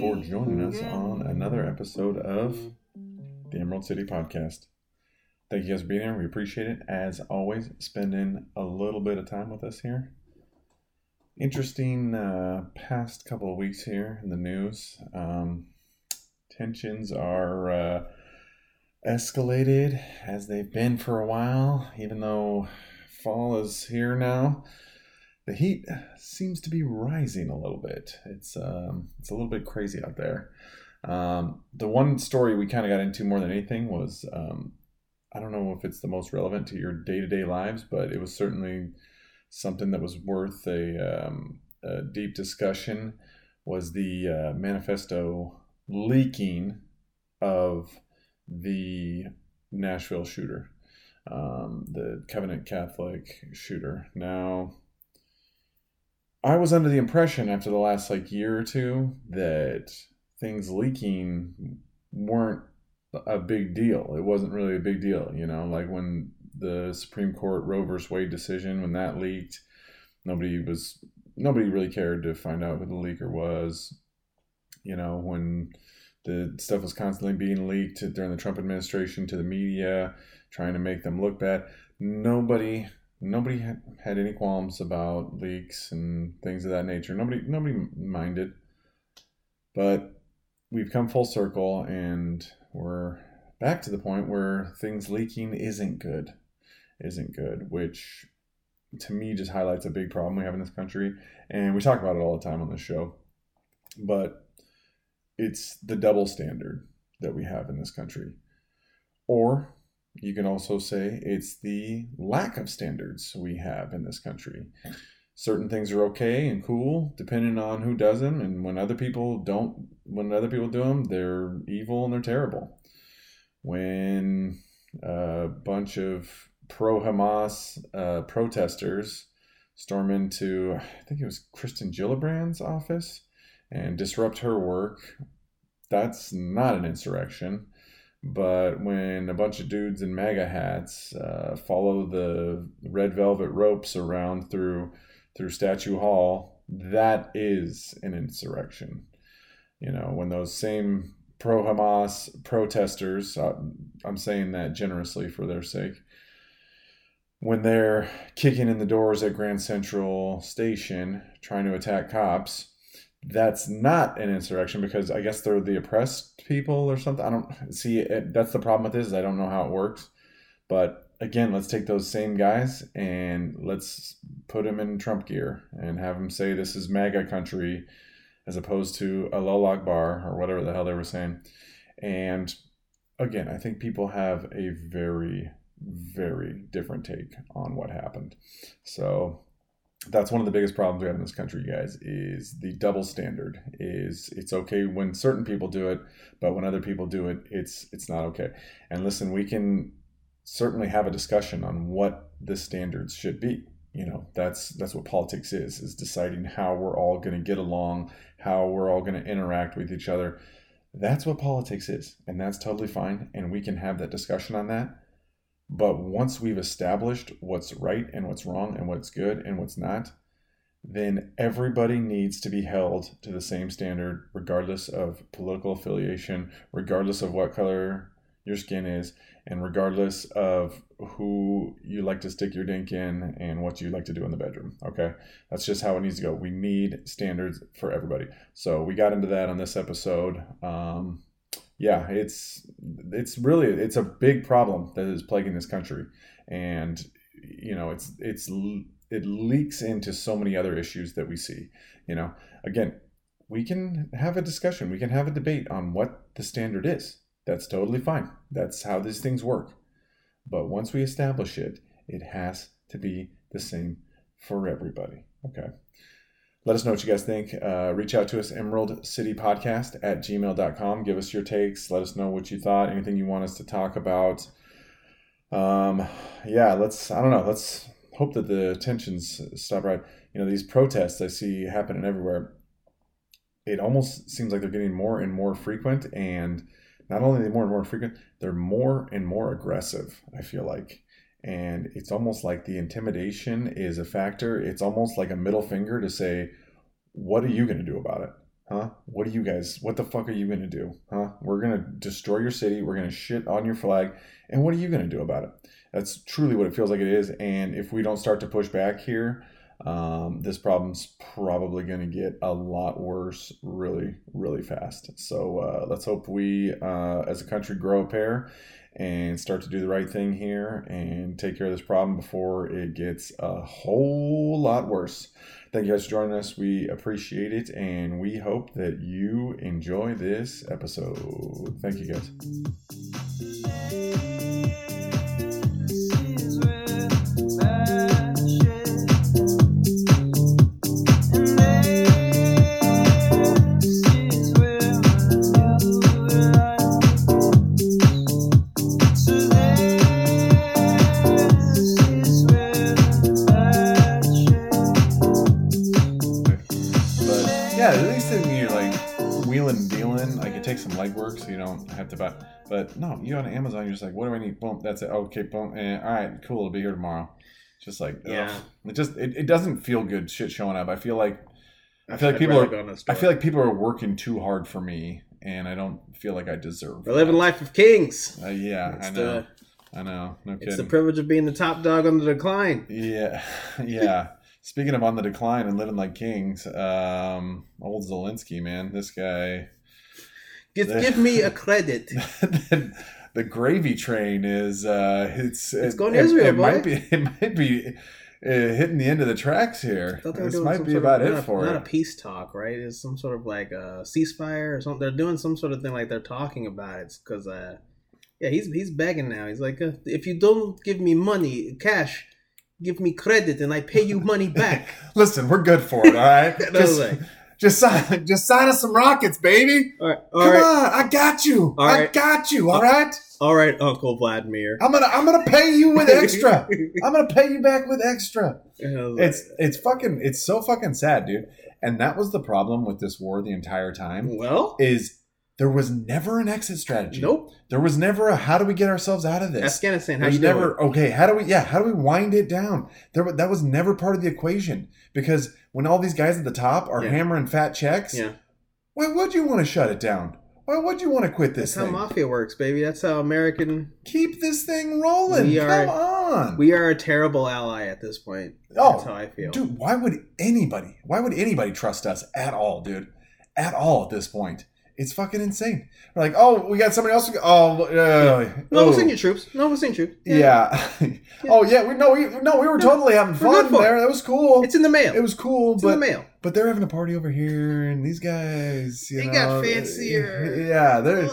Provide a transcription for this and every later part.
for joining us on another episode of the Emerald City Podcast. Thank you guys for being here. We appreciate it. As always, spending a little bit of time with us here. Interesting uh, past couple of weeks here in the news. Um, tensions are uh, escalated as they've been for a while, even though fall is here now the heat seems to be rising a little bit. It's um, it's a little bit crazy out there. Um, the one story we kind of got into more than anything was um, I don't know if it's the most relevant to your day to day lives, but it was certainly something that was worth a, um, a deep discussion. Was the uh, manifesto leaking of the Nashville shooter, um, the Covenant Catholic shooter? Now I was under the impression after the last like year or two that things leaking weren't a big deal. It wasn't really a big deal, you know, like when the Supreme Court Roe versus Wade decision when that leaked, nobody was nobody really cared to find out who the leaker was. You know, when the stuff was constantly being leaked during the Trump administration to the media, trying to make them look bad, nobody nobody had, had any qualms about leaks and things of that nature. Nobody nobody minded. But we've come full circle and we're back to the point where things leaking isn't good. Isn't good, which to me just highlights a big problem we have in this country. And we talk about it all the time on this show. But it's the double standard that we have in this country. Or you can also say it's the lack of standards we have in this country. Certain things are okay and cool depending on who does them, and when other people don't, when other people do them, they're evil and they're terrible. When a bunch of pro Hamas uh, protesters storm into, I think it was Kristen Gillibrand's office and disrupt her work, that's not an insurrection but when a bunch of dudes in MAGA hats uh, follow the red velvet ropes around through through Statue Hall, that is an insurrection. You know, when those same pro Hamas protesters, uh, I'm saying that generously for their sake, when they're kicking in the doors at Grand Central Station trying to attack cops, that's not an insurrection because I guess they're the oppressed people or something. I don't see it. That's the problem with this. I don't know how it works. But again, let's take those same guys and let's put them in Trump gear and have them say this is MAGA country as opposed to Allah bar or whatever the hell they were saying. And again, I think people have a very, very different take on what happened. So that's one of the biggest problems we have in this country guys is the double standard is it's okay when certain people do it but when other people do it it's it's not okay. And listen we can certainly have a discussion on what the standards should be. You know that's that's what politics is is deciding how we're all going to get along how we're all going to interact with each other. That's what politics is and that's totally fine and we can have that discussion on that but once we've established what's right and what's wrong and what's good and what's not, then everybody needs to be held to the same standard, regardless of political affiliation, regardless of what color your skin is, and regardless of who you like to stick your dink in and what you like to do in the bedroom. Okay. That's just how it needs to go. We need standards for everybody. So we got into that on this episode. Um, yeah, it's it's really it's a big problem that is plaguing this country, and you know it's it's it leaks into so many other issues that we see. You know, again, we can have a discussion, we can have a debate on what the standard is. That's totally fine. That's how these things work. But once we establish it, it has to be the same for everybody. Okay. Let us know what you guys think. Uh, reach out to us, Emerald City Podcast at gmail.com. Give us your takes. Let us know what you thought, anything you want us to talk about. Um, yeah, let's, I don't know, let's hope that the tensions stop right. You know, these protests I see happening everywhere, it almost seems like they're getting more and more frequent. And not only are they more and more frequent, they're more and more aggressive, I feel like and it's almost like the intimidation is a factor. It's almost like a middle finger to say, "What are you going to do about it? Huh? What are you guys? What the fuck are you gonna do? Huh? We're gonna destroy your city. We're gonna shit on your flag. And what are you gonna do about it? That's truly what it feels like it is. And if we don't start to push back here, um, this problem's probably going to get a lot worse really, really fast. So uh, let's hope we, uh, as a country, grow a pair and start to do the right thing here and take care of this problem before it gets a whole lot worse. Thank you guys for joining us. We appreciate it and we hope that you enjoy this episode. Thank you guys. Some legwork, so you don't have to buy. But no, you on Amazon, you're just like, what do I need? Boom, that's it. Okay, boom, and all right, cool. It'll be here tomorrow. Just like ugh. Yeah. it just it, it doesn't feel good. Shit showing up. I feel like I feel like I'd people are- go I feel like people are working too hard for me, and I don't feel like I deserve. we're living life of kings. Uh, yeah, It's I the- know. I know. No kidding. It's the privilege of being the top dog on the decline. Yeah, yeah. Speaking of on the decline and living like kings, um, old Zelensky, man, this guy, Give, The- give me a credit. the, the gravy train is, uh, it's It's it- going to it, Israel, It boy. might be, it might be uh, hitting the end of the tracks here. This might be about of, it not for not it. a peace talk, right? It's some sort of like a ceasefire or something. They're doing some sort of thing like they're talking about it because, uh, yeah, he's he's begging now. He's like, uh, if you don't give me money, cash, give me credit, and I pay you money back. Listen, we're good for it, all right. And I was just, like, just sign, just sign us some rockets, baby. all right, all Come right, on, I got you. All I right. got you. Uh, all right. all right, Uncle Vladimir. I'm gonna, I'm gonna pay you with extra. I'm gonna pay you back with extra. And I was like, It's it's fucking it's so fucking sad, dude. And that was the problem with this war the entire time well, is there was never an exit strategy. nope. There was never a how do we get ourselves out of this? Afghanistan, how There's you doing? never okay. How do we yeah? How do we wind it down? There that was never part of the equation because when all these guys at the top are Yeah. hammering fat checks, Yeah, why would you want to shut it down? Why would you want to quit this that's how mafia works, baby. That's how American. Keep this thing rolling. We are- Come on. We are a terrible ally at this point. Oh, That's how I feel. Dude, why would anybody? Why would anybody trust us at all, dude? At all at this point? It's fucking insane. We're like, oh, we got somebody else. to go- Oh, uh, No, oh. senior troops. No, we're senior troops. Yeah. oh yeah. We no. We no. We were totally having fun for it. there. That was cool. It's in the mail. it was cool, it's in the but mail. but they're having a party over here, and these guys, you They know, got fancier. Yeah, they're.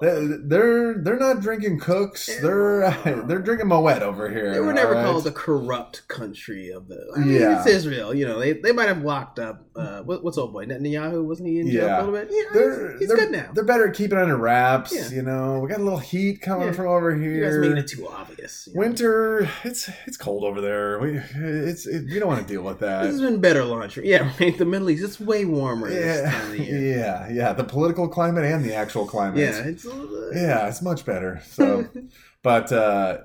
They're they're not drinking cooks. They're they're drinking Moet over here. They were never right? called the corrupt country of the. I mean, Yeah. it's Israel. You know, they, they might have locked up. Uh, what, what's old boy Netanyahu? Wasn't he in jail Yeah. a little bit? Yeah, They're he's, he's they're, good now. They're better at keeping under wraps. Yeah. You know, we got a little heat coming Yeah. from over here. You guys making it too obvious. you know. Winter, it's it's cold over there. We it's it, we don't want to deal with that. This has been better laundry. Yeah, right. The Middle East, it's way warmer this time Yeah, of year. yeah, yeah. The political climate and the actual climate. Yeah, it's. Yeah, it's much better. So, but uh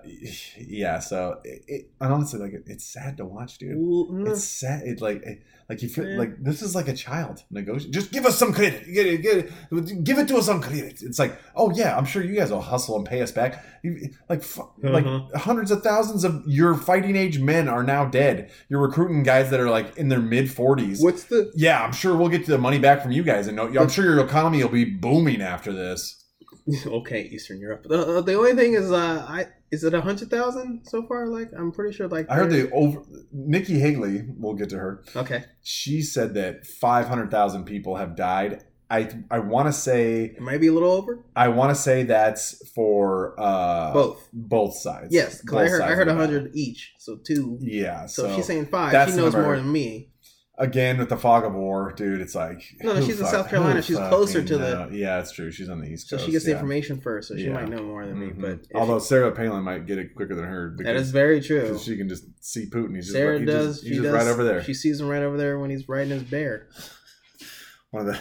yeah. So, it, it, and honestly, like it, it's sad to watch, dude. well, no. It's sad. It like it, like you feel Yeah. like this is like a child negotiating. Just give us some credit. Get it, get it, give it to us on credit. It's like, oh yeah, I'm sure you guys will hustle and pay us back. You, like, fu- like hundreds of thousands of your fighting age men are now dead. You're recruiting guys that are like in their mid 40s. What's the Yeah, I'm sure we'll get the money back from you guys, and no, I'm sure your economy will be booming after this. okay Eastern Europe? The, uh, the only thing is, uh, I is it a hundred thousand so far? Like I'm pretty sure. Like I heard the over Nikki Haley. We'll get to her. Okay, She said that 500,000 people have died. I I want to say it might be a little over. I want to say that's for uh, Both. both sides. Yes, because I heard I heard a hundred each, so two. Yeah. So, So, she's saying five. She knows number. more than me. Again with the fog of war, dude, it's like No, she's in South Carolina. She's closer to the- know? Yeah, it's true. She's on the east Coast, So she gets the information first, so she Yeah. might know more than me. Mhm. But although Sarah Palin might get it quicker than her that because is very true. she can just see Putin. He's Sarah he does. Just, he's she just does. right over there. She sees him right over there when he's riding his bear. One of the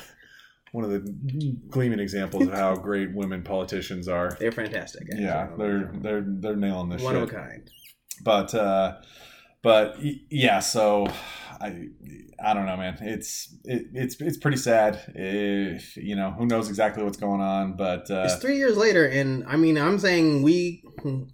one of the gleaming examples of how great women politicians are. They're fantastic. actually. Yeah, they're they're they're nailing this one shit. of a kind. But uh, but yeah, so I I don't know, man. It's it, it's it's pretty sad. If, you know, who knows exactly what's going on, but uh, it's three years later, and I mean, I'm saying we.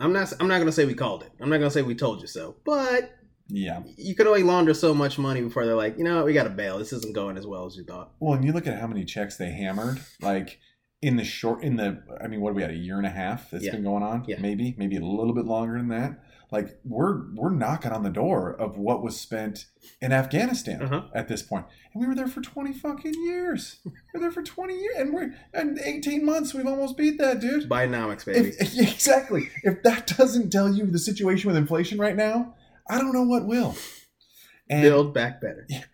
I'm not. I'm not gonna say we called it. I'm not gonna say we told you so. But yeah. you could only launder so much money before they're like, you know, what, we got to bail. This isn't going as well as you thought. Well, and you look at how many checks they hammered, like in the short, in the, I mean, what are we at a year and a half that's Yeah. been going on? Yeah. Maybe, maybe a little bit longer than that. Like we're we're knocking on the door of what was spent in Afghanistan Uh-huh. at this point, and we were there for twenty fucking years. we're there for twenty years, and we're and eighteen months. We've almost beat that, dude. Bidenomics, baby. If, exactly. If that doesn't tell you the situation with inflation right now, I don't know what will. And Build back better. yeah,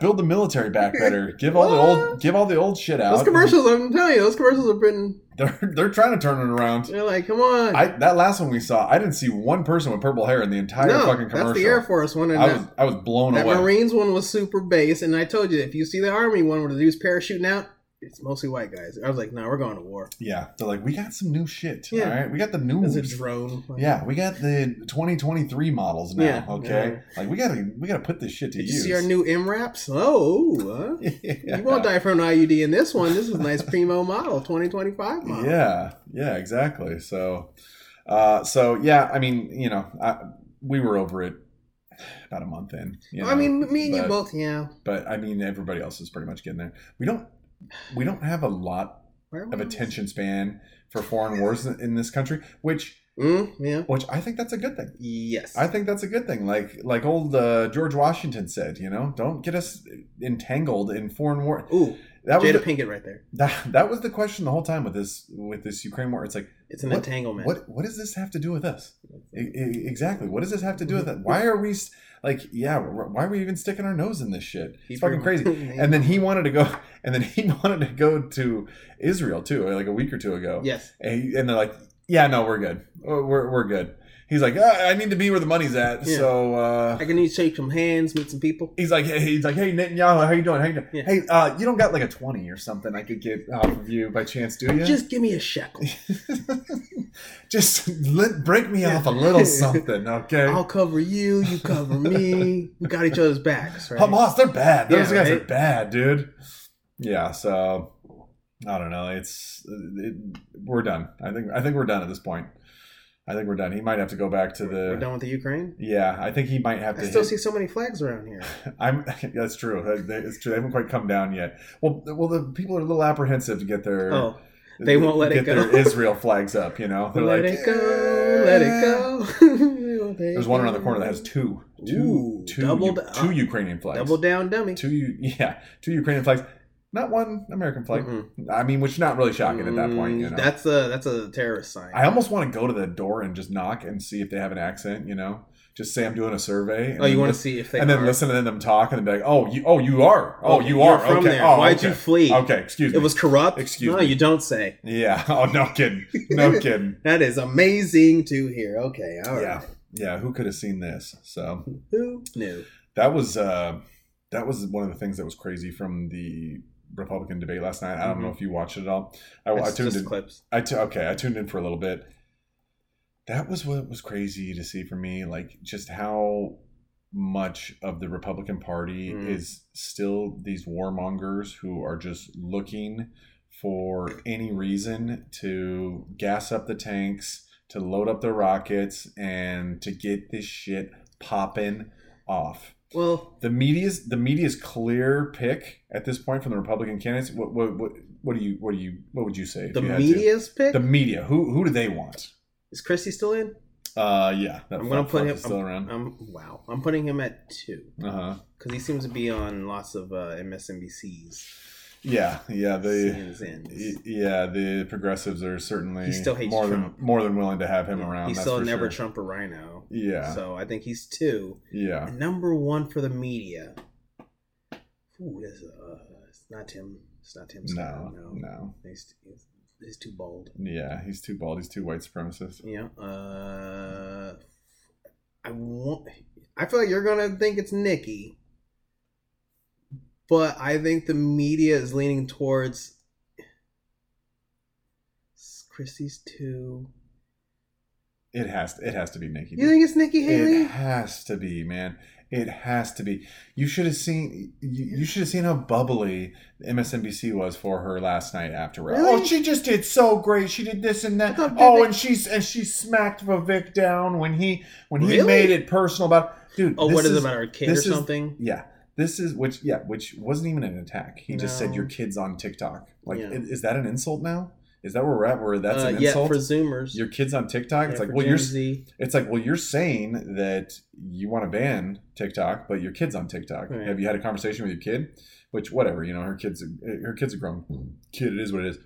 build the military back better. Give all the old give all the old shit out. Those commercials, I'm telling you, those commercials have been. They're they're trying to turn it around. They're like, come on. I that last one we saw, I didn't see one person with purple hair in the entire no, fucking commercial. that's the Air Force one. And I that, was I was blown that away. Marines one was super base. And I told you, if you see the Army one where the dude's parachuting out, it's mostly white guys. I was like, no, we're going to war. yeah, they're like, we got some new shit. Yeah. All right, we got the new. There's a drone. Yeah, we got the 2023 models now. Yeah, okay, like we gotta we gotta put this shit to Did you use. see our new MRAPs? Oh, huh? yeah. You won't die from an IUD in this one. This is a nice primo model, 2025 model. Yeah, yeah, exactly. So, uh, so yeah, I mean, you know, I, we were over it about a month in. You I mean, me and you both, yeah. but I mean, everybody else is pretty much getting there. We don't, we don't have a lot of attention span for foreign wars in, in this country, which, Mm, yeah. which I think that's a good thing. Yes. I think that's a good thing. Like, like old uh, George Washington said, you know, don't get us entangled in foreign war. Ooh, That was the, Pinkett right there. that, that was the question the whole time with this with this Ukraine war. It's like, It's an What- entanglement. what what does this have to do with us? I- I- exactly. What does this have to do with that? Why are we s- like, yeah? Why are we even sticking our nose in this shit? It's fucking crazy. And then he wanted to go, and then he wanted to go to Israel too, like a week or two ago. Yes. And, he- and they're like, yeah, no, we're good. We're, we're good. He's like, ah, I need to be where the money's at. Yeah. So uh, I can need to shake some hands, meet some people. he's like, hey, he's like, hey Netanyahu, how you doing? How you doing? Yeah. Hey, uh, you don't got like a twenty or something I could get off of you by chance, do you? Just give me a shekel. Just let, break me off a little something, okay? I'll cover you. You cover me. We got each other's backs, right? Hamas, they're bad. Those guys are bad, dude. Yeah, so I don't know. It's it, we're done. I think I think we're done at this point. I think we're done. He might have to go back to the. We're done with the Ukraine. Yeah, I think he might have I to. still hit- see so many flags around here. I'm. That's true. It's true. They haven't quite come down yet. Well, well, the people are a little apprehensive to get their. Oh, they won't let it go. their Israel flags up. You know, they're let like, it go, let it go. There's one around the corner that has two, two, Ooh, two, doubled- U- two uh, Ukrainian flags. Double down, dummy. two yeah two Ukrainian flags not one American flag Mm-mm. I mean which is not really shocking at that point you Mm, know That's a that's a terrorist sign. I almost want to go to the door and just knock and see if they have an accent you know just say I'm doing a survey and oh, you want to see if they and then listen to them talk and be like oh you oh you are oh Okay, you you're from okay there. oh Why'd okay. you flee? okay excuse me It was corrupt. Excuse me. no, me. you don't say. yeah oh no kidding no kidding That is amazing to hear. Okay, all right. Yeah. yeah who could have seen this so Who knew? that was uh that was one of the things that was crazy from the Republican debate last night. I don't Mhm. know if you watched it at all. I, I tuned just in. clips. I t- okay, I tuned in for a little bit. That was what was crazy to see for me, like just how much of the Republican Party Mm. is still these warmongers who are just looking for any reason to gas up the tanks, to load up the rockets, and to get this shit popping off Well, the media's the media's clear pick at this point from the Republican candidates. What what what, what do you what do you what would you say? the you had to? media's pick the media. Who who do they want? is Christie still in? Uh, yeah, I'm gonna put him. still I'm, around. I'm- wow. I'm putting him at two Uh huh. because he seems to be on lots of uh, MSNBC's. Yeah, yeah. The yeah the progressives are certainly He still hates more Trump. than more than willing to have him around. He's still never sure. Trump or Rhino. Yeah, So I think he's two. yeah. And number one for the media. Ooh, this, uh, it's not Tim. It's not Tim. No, Scott, no. He's, he's, he's too bold. Yeah, he's too bald. He's too white supremacist. Yeah. Uh, I want. I feel like you're gonna think it's Nikki, but I think the media is leaning towards Christie's two. It has to, it has to be Nikki. You think it's Nikki Haley? It has to be, man. It has to be. You should have seen. You, you should have seen how bubbly MSNBC was for her last night after. Really? Oh, she just did so great. She did this and that. Oh, Vivek- and she's and she smacked Vivek down when he when he Really? made it personal about dude. oh, what is, it about her kid or this is- something? Yeah, this is which. Yeah, which wasn't even an attack. He just said your kid's on TikTok. Like, Yeah. i- is that an insult now? Is that where we're at? Where that's uh, an yeah, insult? for Zoomers. your kid's on TikTok. Yeah, it's like, well, Gen you're Z. it's like, well, you're saying that you want to ban TikTok, but your kid's on TikTok. Right. Have you had a conversation with your kid? Which, whatever, you know, her kid's her kid's a grown kid. It is what it is.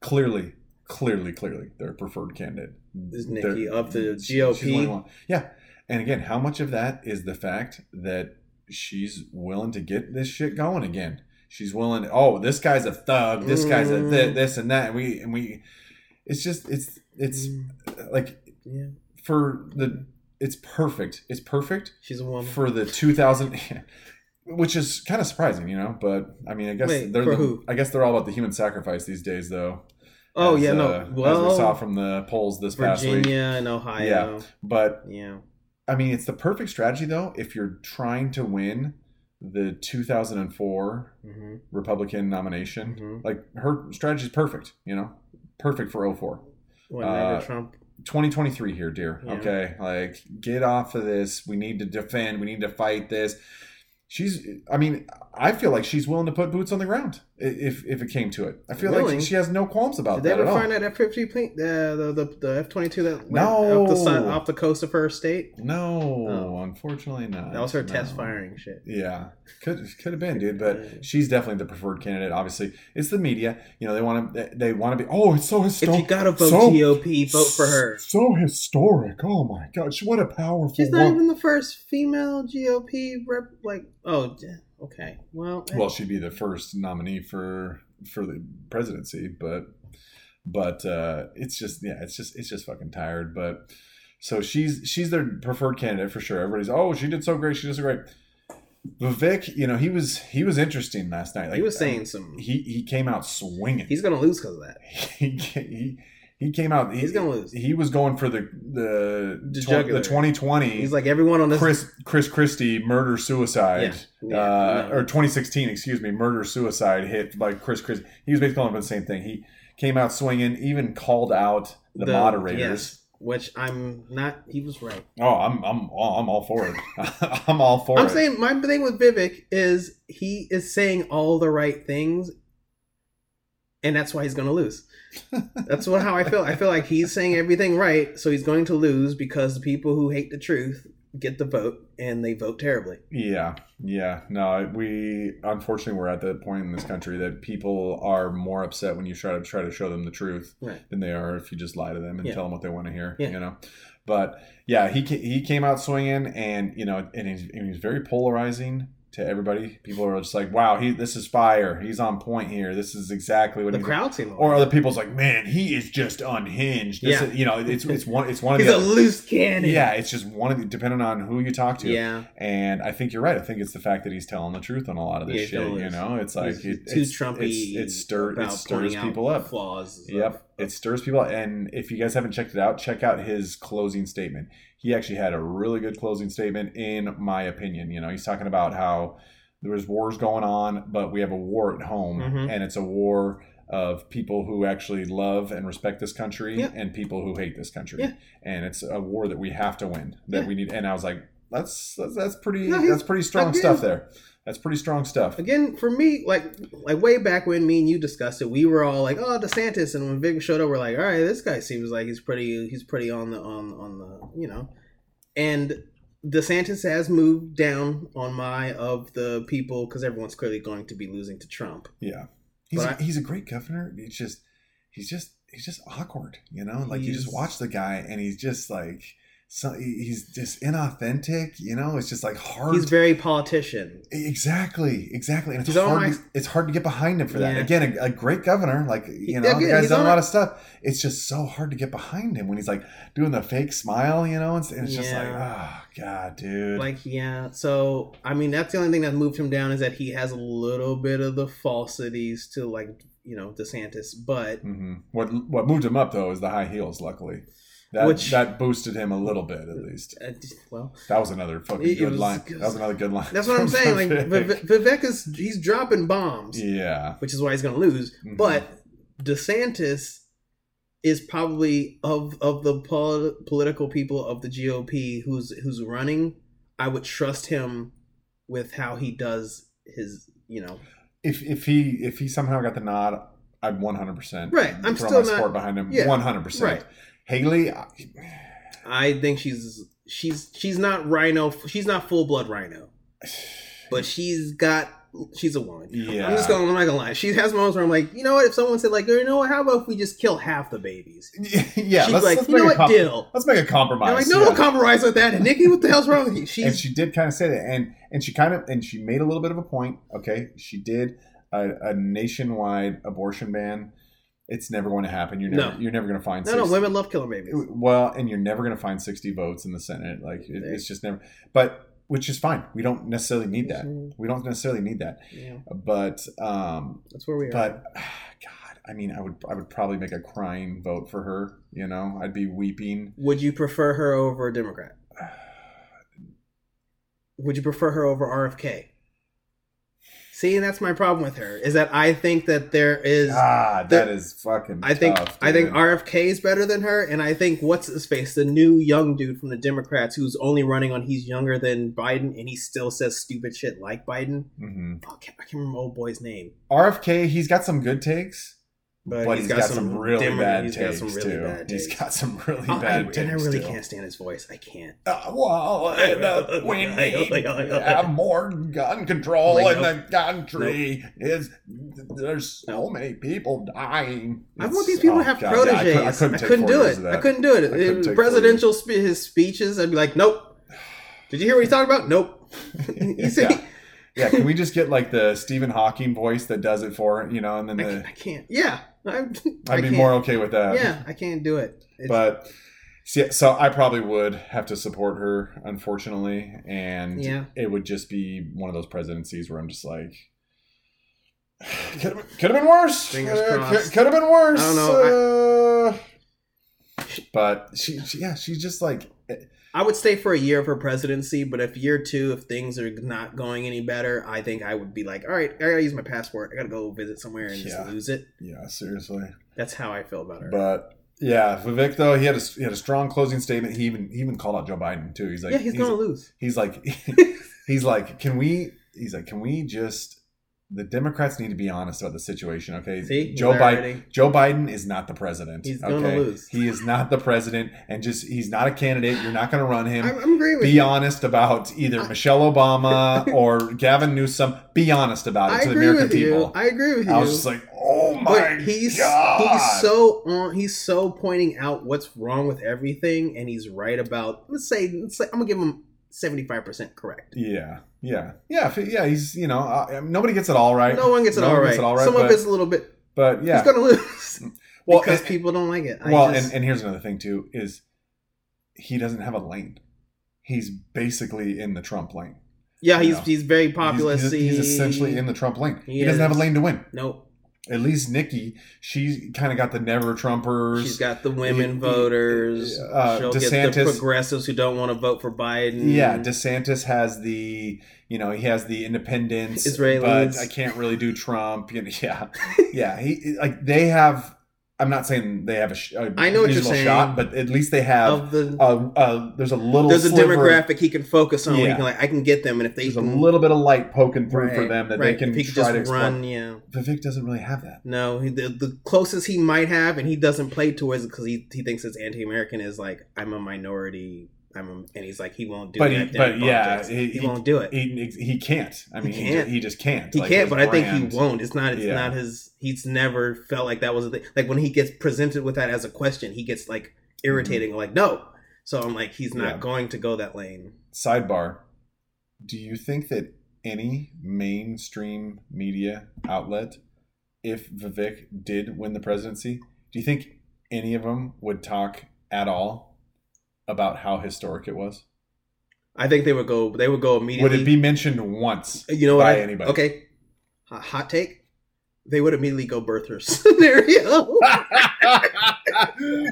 Clearly, clearly, clearly, their preferred candidate Is They're- Nikki of the she- she's the only GOP? Yeah, and again, how much of that is the fact that she's willing to get this shit going again? She's willing. Oh, this guy's a thug. This guy's a th- Mm. this and that. And we and we. It's just it's it's Mm, like yeah, for the it's perfect it's perfect she's a woman. for the 2000 which is kind of surprising you know but i mean i guess Wait, they're the, who? i guess they're all about the human sacrifice these days though oh as, yeah, uh, no. as we saw from the polls this past week Virginia and Ohio. Yeah, but Yeah. i mean it's the perfect strategy though if you're trying to win the 2004 hmm republican nomination hmm like her strategy is perfect you know perfect for 04 What, Uh, Trump? 2023 here, dear. Yeah. Okay, like get off of this. We need to defend. We need to fight this. She's. I mean, I feel like she's willing to put boots on the ground if if it came to it. I feel Willing? like she has no qualms about Did they that ever at all. find that F fifty plane, the the the, the F twenty two that went No. off the side, off the coast of her state? no, Oh. unfortunately not. That was her No. test firing shit. Yeah, could could have been, dude. But she's definitely the preferred candidate. Obviously, it's the media. You know, they want to they want to be. Oh, it's so historic. If you gotta vote so- GOP, vote for her. So historic. Oh my gosh, what a powerful. She's not woman. even the first female GOP rep. Like, oh, okay. Well, well she'd be the first nominee for for the presidency but but uh it's just yeah it's just it's just fucking tired but so she's she's their preferred candidate for sure everybody's oh she did so great she did so great Vivek you know he was he was interesting last night like he was saying mean, some. he he came out swinging He's gonna lose because of that. he, he he came out he, He's gonna lose. he was going for the the The tw- the 2020 He's like everyone on this. Chris Chris Christie murder suicide, Yeah, uh, yeah, or 2016, excuse me, murder suicide hit by Chris Christie. He was basically calling for the same thing. He came out swinging, even called out the, moderators. yes, which I'm not. He was right. Oh, I'm I'm all- I'm all for it. I'm all for I'm it. saying my thing with Vivek is he is saying all the right things, and that's why he's going to lose. That's what how I feel. I feel like he's saying everything right, so he's going to lose because the people who hate the truth get the vote and they vote terribly. Yeah, yeah. No, we unfortunately we're at the point in this country that people are more upset when you try to try to show them the truth Right. than they are if you just lie to them and Yeah. tell them what they want to hear. Yeah. You know, but yeah, he he came out swinging, and you know, and he's, and he's very polarizing to everybody. People are just like, "Wow, he this is fire. He's on point here. This is exactly what The he's." crowd seemed Or other people's like, "Man, he is just unhinged." This Yeah. is, you know, it's it's one it's one of he's the a loose cannon. yeah, it's just one of the depending on who you talk to. yeah. And I think you're right. I think it's the fact that he's telling the truth on a lot of this Yeah, shit. You know, it's like He's it, too it's, Trumpy. It's, it stir it stirs people up. Flaws. Yep, it stirs people up. And if you guys haven't checked it out, check out his closing statement. He actually had a really good closing statement, in my opinion. You know, he's talking about how there was wars going on, but we have a war at home, Mhm. and it's a war of people who actually love and respect this country Yeah. and people who hate this country. Yeah. And it's a war that we have to win. That Yeah. we need. And I was like, that's that's, that's pretty No, that's pretty strong stuff there. That's pretty strong stuff. Again, for me, like like way back when me and you discussed it, we were all like, "Oh, DeSantis," and when Vic showed up, we're like, "All right, this guy seems like he's pretty, he's pretty on the on on the you know," and DeSantis has moved down on my of the people because everyone's clearly going to be losing to Trump. Yeah, he's But a, he's a great governor. He's just he's just he's just awkward, you know. Like you just watch the guy, and he's just like so he's just inauthentic. You know, it's just like hard. He's very politician. exactly, exactly, and it's He's hard. to, it's hard to get behind him for that. Yeah. Again, a, a great governor, like you know, the guy's done a lot of stuff. It's just so hard to get behind him when he's like doing the fake smile, you know, and it's, and it's just like, Yeah. oh god, dude. Like, yeah. So, I mean, that's the only thing that moved him down is that he has a little bit of the falsities to like you know DeSantis, but hmm What what moved him up though is the high heels. Luckily, That Which- that boosted him a little bit at least. Uh, well, That was another fucking It- it good was- line. That was another good line. that's what I'm saying. Vivek. Viv- Vivek is he's dropping bombs, yeah. which is why he's going to lose. Mhm. But DeSantis is probably of of the pol- political people of the GOP who's who's running. I would trust him with how he does his, you know, If if he if he somehow got the nod, I'd 100 percent Right, I'm throw still my not- support behind him. Yeah, 100 percent. right. Haley, I- I think she's she's she's not rhino. She's not full blood rhino, but she's got she's a woman. yeah. I'm just gonna I'm not gonna lie. She has moments where I'm like, you know what? If someone said like, you know what? How about if we just kill half the babies? yeah. She's let's, like, let's you know what? Deal. Let's make a compromise. I'm like, no, yeah. don't compromise with that. And Nikki, what the hell's wrong with you? and she did kind of say that, and and she kind of and she made a little bit of a point. Okay, she did a, a nationwide abortion ban. It's never going to happen. You're never No. you're never going to find no, no. Women love killing babies. well, and you're never going to find 60 votes in the Senate. Like it, it's just never. But which is fine. We don't necessarily need that. Mm-hmm. We don't necessarily need that. Yeah, But um, that's where we are. but ah, God, I mean, I would I would probably make a crying vote for her. You know, I'd be weeping. Would you prefer her over a Democrat? Ah. Would you prefer her over RFK? See, and that's my problem with her is that I think that there is. Ah, the- that is fucking. I think tough, I think. RFK is better than her, and I think what's his face, the new young dude from the Democrats who's only running on he's younger than Biden, and he still says stupid shit like Biden. Mhm. Fuck, I can't remember old boy's name, RFK, he's got some good takes, but, but, he's got, some, really Demo- bad he's takes got some really too. bad He's takes. got some really Oh, I- bad and takes. I really too. can't stand his voice. I can't. Uh, well, and, uh, we need have more gun control Like, in the country. Is there's so many people dying? I want these people oh, to have God, yeah, I proteges. cou- I, couldn't take couldn't do it. I couldn't do it. I couldn't Presidential spe- his speeches, I'd be like, nope. Did you hear what he's talking about? Nope. you see, Yeah. Yeah, can we just get like the Stephen Hawking voice that does it for you know, and then I, the can't, I can't. Yeah, I, I'd I be more okay with that. Yeah, I can't do it. It's, but see, so I probably would have to support her, unfortunately, and Yeah. it would just be one of those presidencies where I'm just like, could have, could have been worse. Fingers Uh, crossed. Could, could have been worse. I don't know, Uh, but she, she, yeah, she's just like, I would stay for a year of her presidency, but if year two, if things are not going any better, I think I would be like, all right, I gotta use my passport. I gotta go visit somewhere and Yeah. just lose it. yeah, seriously. That's how I feel about her. But yeah, Vivek though he had a he had a strong closing statement. He even he even called out Joe Biden too. He's like, yeah, he's, gonna lose. He's like, he's like, can we? He's like, can we just? The Democrats need to be honest about the situation, okay? See, Joe Biden. Joe Biden is not the president. He's okay? gonna lose. He is not the president, and just he's not a candidate. You're not going to run him. I'm, I'm agreeing with be you. honest about either I- Michelle Obama or Gavin Newsom. Be honest about it I to the American people. I agree with you. I was just like, oh my but he's god, he's so on he's so pointing out what's wrong with everything and he's right about let's say let's say I'm gonna give him 75% correct. Yeah, yeah, yeah, yeah. He's you know uh, nobody gets it all right. No one gets it, No all, right. gets it all right, Some but- of it's a little bit But yeah, he's gonna lose well, because and- people don't like it. I well, just- and, and here's another thing too: is he doesn't have a lane. He's basically in the Trump lane. yeah, he's you know, he's very He's- populist. He's, he's essentially in the Trump lane. He, He doesn't have a lane to win. Nope. At least Nikki, she kind of got the never Trumpers. She's got the women voters. uh, She'll get the progressives who don't want to vote for Biden. yeah, DeSantis has the you know he has the independents, Israelis. but I can't really do Trump. You know, yeah, yeah. He like they have. I'm not saying they have a, sh- a I know what you're saying. shot, but at least they have. of the uh, uh, there's a little. there's a sliver- demographic he can focus on. Where he can like I can get them, and if they There's a little bit of light poking through for them that right. they can try to explore. run, yeah. Vivek doesn't really have that. No, he, the, the closest he might have, and he doesn't play towards it because he, he thinks it's anti-American. Is like I'm a minority. I'm and he's like he won't do But he- that. but yeah, he- he, he- won't do it. He he can't. I mean, he, can't. he just can't. He Like, can't, but I think he won't. It's not. It's Yeah. not his. He's never felt like that was a thing. Like when he gets presented with that as a question, he gets like irritating. Like no. So I'm like, he's not Mm-hmm. Yeah. going to go that lane. Sidebar: Do you think that any mainstream media outlet, if Vivek did win the presidency, do you think any of them would talk at all about how historic it was? I think they would go. They would go immediately. Would it be mentioned once? You know what? I- anybody? Okay. Hot, take. They would immediately go birther scenario.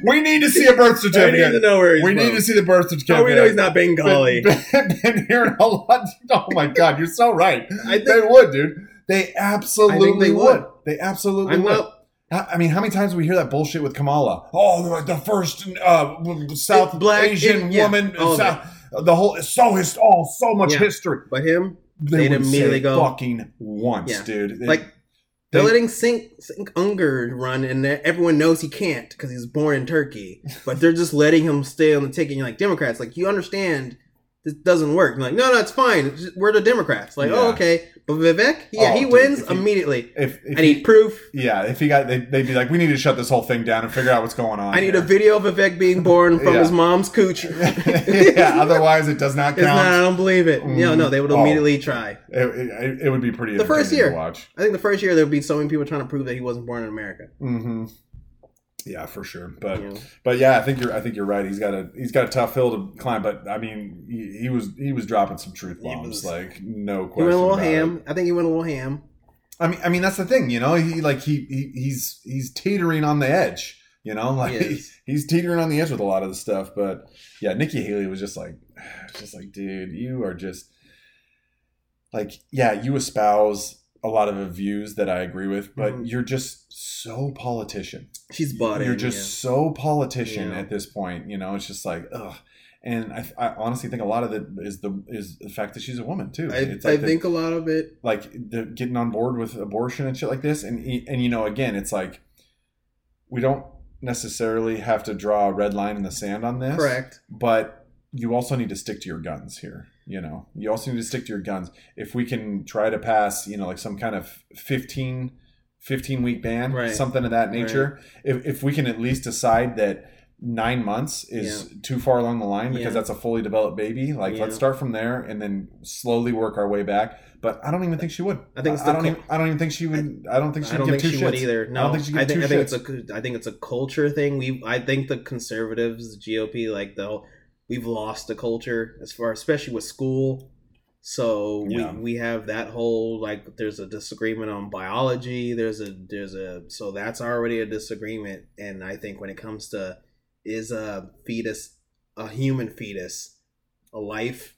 we need to see a birth certificate. I need to know where he's We from. need to see the birth certificate. How we know he's not Bengali? Been, been hearing a lot. Oh my god, you're so right. I think They would, dude. They absolutely they would. would. They absolutely I'm would. not. I mean, how many times do we hear that bullshit with Kamala? Oh, the, the first uh, South Black- Asian it- yeah, woman. all South, the whole so his oh so much Yeah. history. But him, They immediately say go- fucking once, Yeah. dude. They- like they're they- letting Cenk Cenk Uygur run, and everyone knows he can't because he's born in Turkey. But they're just letting him stay on the ticket. And you're like Democrats, like you understand this doesn't work. And like no, no, it's fine. We're the Democrats. Like Yeah. oh okay, but Vivek, yeah, Oh, he dude, wins if he- immediately. if, if I he- need proof. yeah, if he got, they, they'd be like, we need to shut this whole thing down and figure out what's going on. I need here." a video of Vivek being born from Yeah. his mom's cooch. yeah, otherwise it does not count. not, I don't believe it. No, Mm. no, they would Oh. immediately try. It, it, it would be pretty The first year. to watch. I think the first year there would be so many people trying to prove that he wasn't born in America. hmm Yeah, for sure. But know? but yeah, I think you're I think you're right. He's got a he's got a tough hill to climb. But I mean, he, he was he was dropping some truth bombs, was- like no question. He went a little about it. ham. I think he went a little ham. I mean, I mean that's the thing, you know. He like he, he he's he's teetering on the edge, you know. Like is. he's teetering on the edge with a lot of the stuff. But yeah, Nikki Haley was just like, just like, dude, you are just like, yeah, you espouse a lot of the views that I agree with, but Mhm. you're just so politician. She's bought You're in, just so politician Yeah. at this point. You know, it's just like, ugh. And I, I honestly think a lot of it is the is the fact that she's a woman too. I, it's I like the- think a lot of it. like the, getting on board with abortion and shit like this and and you know again it's like we don't necessarily have to draw a red line in the sand on this Correct. but you also need to stick to your guns here you know you also need to stick to your guns if we can try to pass you know like some kind of 15 15 week ban Right. something of that nature if, if we can at least decide that nine months is too far along the line because Yeah. that's a fully developed baby like Yeah. let's start from there and then slowly work our way back but i don't even think she would I think it's I don't cul- even i don't even think she would i don't think she I would don't give think two she would shits. either. No, I don't think she I think I think it's a I think it's a culture thing. We I think the conservatives, the GOP, like the whole, we've lost the culture as far, especially with school. So Yeah. we we have that whole like there's a disagreement on biology. There's a there's a so that's already a disagreement. And I think when it comes to is a fetus a human fetus a life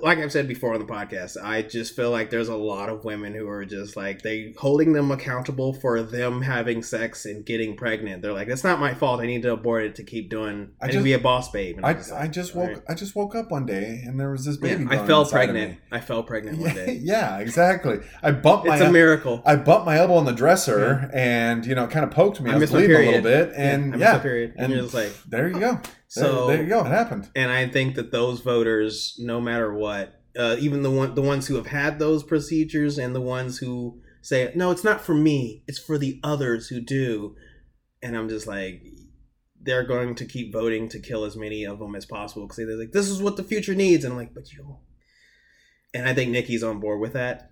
like I've said before on the podcast, I just feel like there's a lot of women who are just like they holding them accountable for them having sex and getting pregnant. They're like, "It's not my fault. I need to abort it to keep doing. I I, need to be a boss babe." And I, just like, I just woke right. I just woke up one day and there was this Yeah, baby. I fell pregnant. I fell pregnant one day. yeah, exactly. I bumped It's my a miracle. I bumped my elbow on the dresser and you know it kind of poked me. I, I was bleeding a little bit and yeah, the period. And, and you're just like, there you go. So there, there you go. It happened. and I think that those voters, no matter what, uh, even the one the ones who have had those procedures and the ones who say, "No, it's not for me. It's for the others who do," and I'm just like, they're going to keep voting to kill as many of them as possible because they're like, "This is what the future needs," and I'm like, "But you," and I think Nikki's on board with that.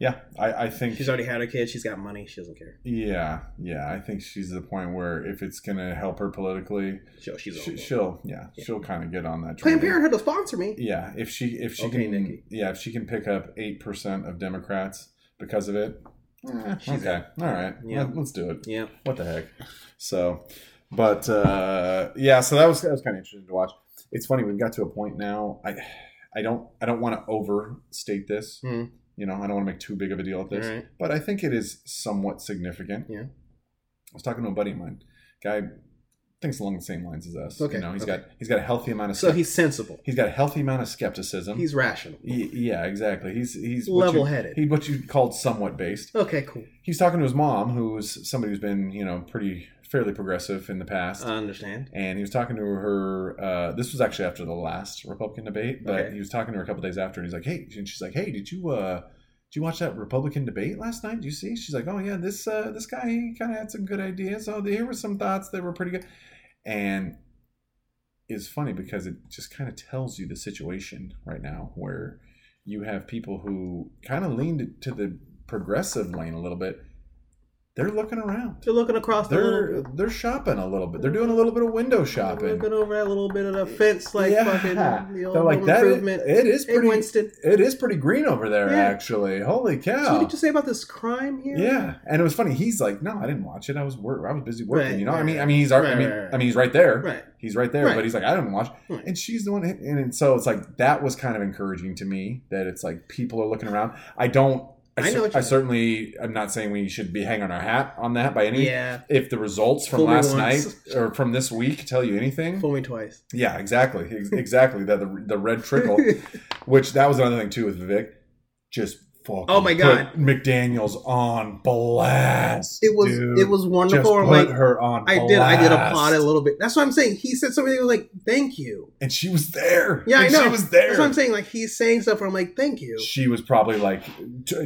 Yeah, I, I think She's already had a kid. She's got money. She doesn't care. Yeah, yeah. I think she's at the point where if it's gonna help her politically, She'll, she's she, she'll yeah, Yeah. she'll kind of get on that. train. Planned Parenthood will sponsor me. Yeah, if she if she Okay, can Nikki. yeah if she can pick up eight percent of Democrats because of it, eh, She's okay, all right, Yeah. Let, us do it. Yeah. What the heck? So, but uh, yeah, so that was that was kind of interesting to watch. It's funny we've got to a point now. I I don't I don't want to overstate this. Hmm. You know, I don't want to make too big of a deal of this, right. but I think it is somewhat significant. Yeah. I was talking to a buddy of mine, guy thinks along the same lines as us. Okay, You know, he's okay. got he's got a healthy amount of So he's sensible. he's got a healthy amount of skepticism. He's rational. Y- yeah, exactly. He's he's Level-headed. He what you called somewhat based. Okay, cool. He's talking to his mom, who's somebody who's been you know pretty fairly progressive in the past. I understand. and he was talking to her. Uh, this was actually after the last Republican debate, but Okay. he was talking to her a couple days after, and he's like, "Hey," and she's like, "Hey, did you uh, did you watch that Republican debate last night? Did you see?" She's like, "Oh yeah, this uh, this guy he kind of had some good ideas. Oh, here were some thoughts that were pretty good." And it's funny because it just kind of tells you the situation right now where you have people who kind of leaned to the progressive lane a little bit they're looking around. They're looking across the They're little, they're shopping a little bit. They're doing a little bit of window shopping. they're looking over that little bit of the fence, like Yeah. fucking the old They're like that. improvement. It is hey, pretty. Winston. It is pretty green over there, Yeah. actually. Holy So what did you say about this crime here? yeah, and it was funny. He's like, "No, I didn't watch it. I was work. I was busy working. Right, you know, I mean, I mean, he's. I Right, mean, right, right. I mean, he's right there. Right. He's right there, Right. but he's like, I didn't watch. Right. And she's the one, and so it's like that was kind of encouraging to me that it's like people are looking around. I don't. I, I know cer- I certainly. I'm not saying we should be hanging our hat on that by any. Yeah. If the results from Fool last night or from this week tell you anything, Fool me twice. yeah, exactly, exactly. That the the red trickle, which that was another thing too with Vivek, just fucking. Oh my put God. McDaniel's on blast. It was dude. it was just wonderful. put I'm like her on. I did I did applaud it a little bit. That's what I'm saying. He said something was like, "Thank you." and she was there. Yeah, I know. She was there. That's what I'm saying. Like he's saying stuff. Where I'm like, "Thank you." She was probably like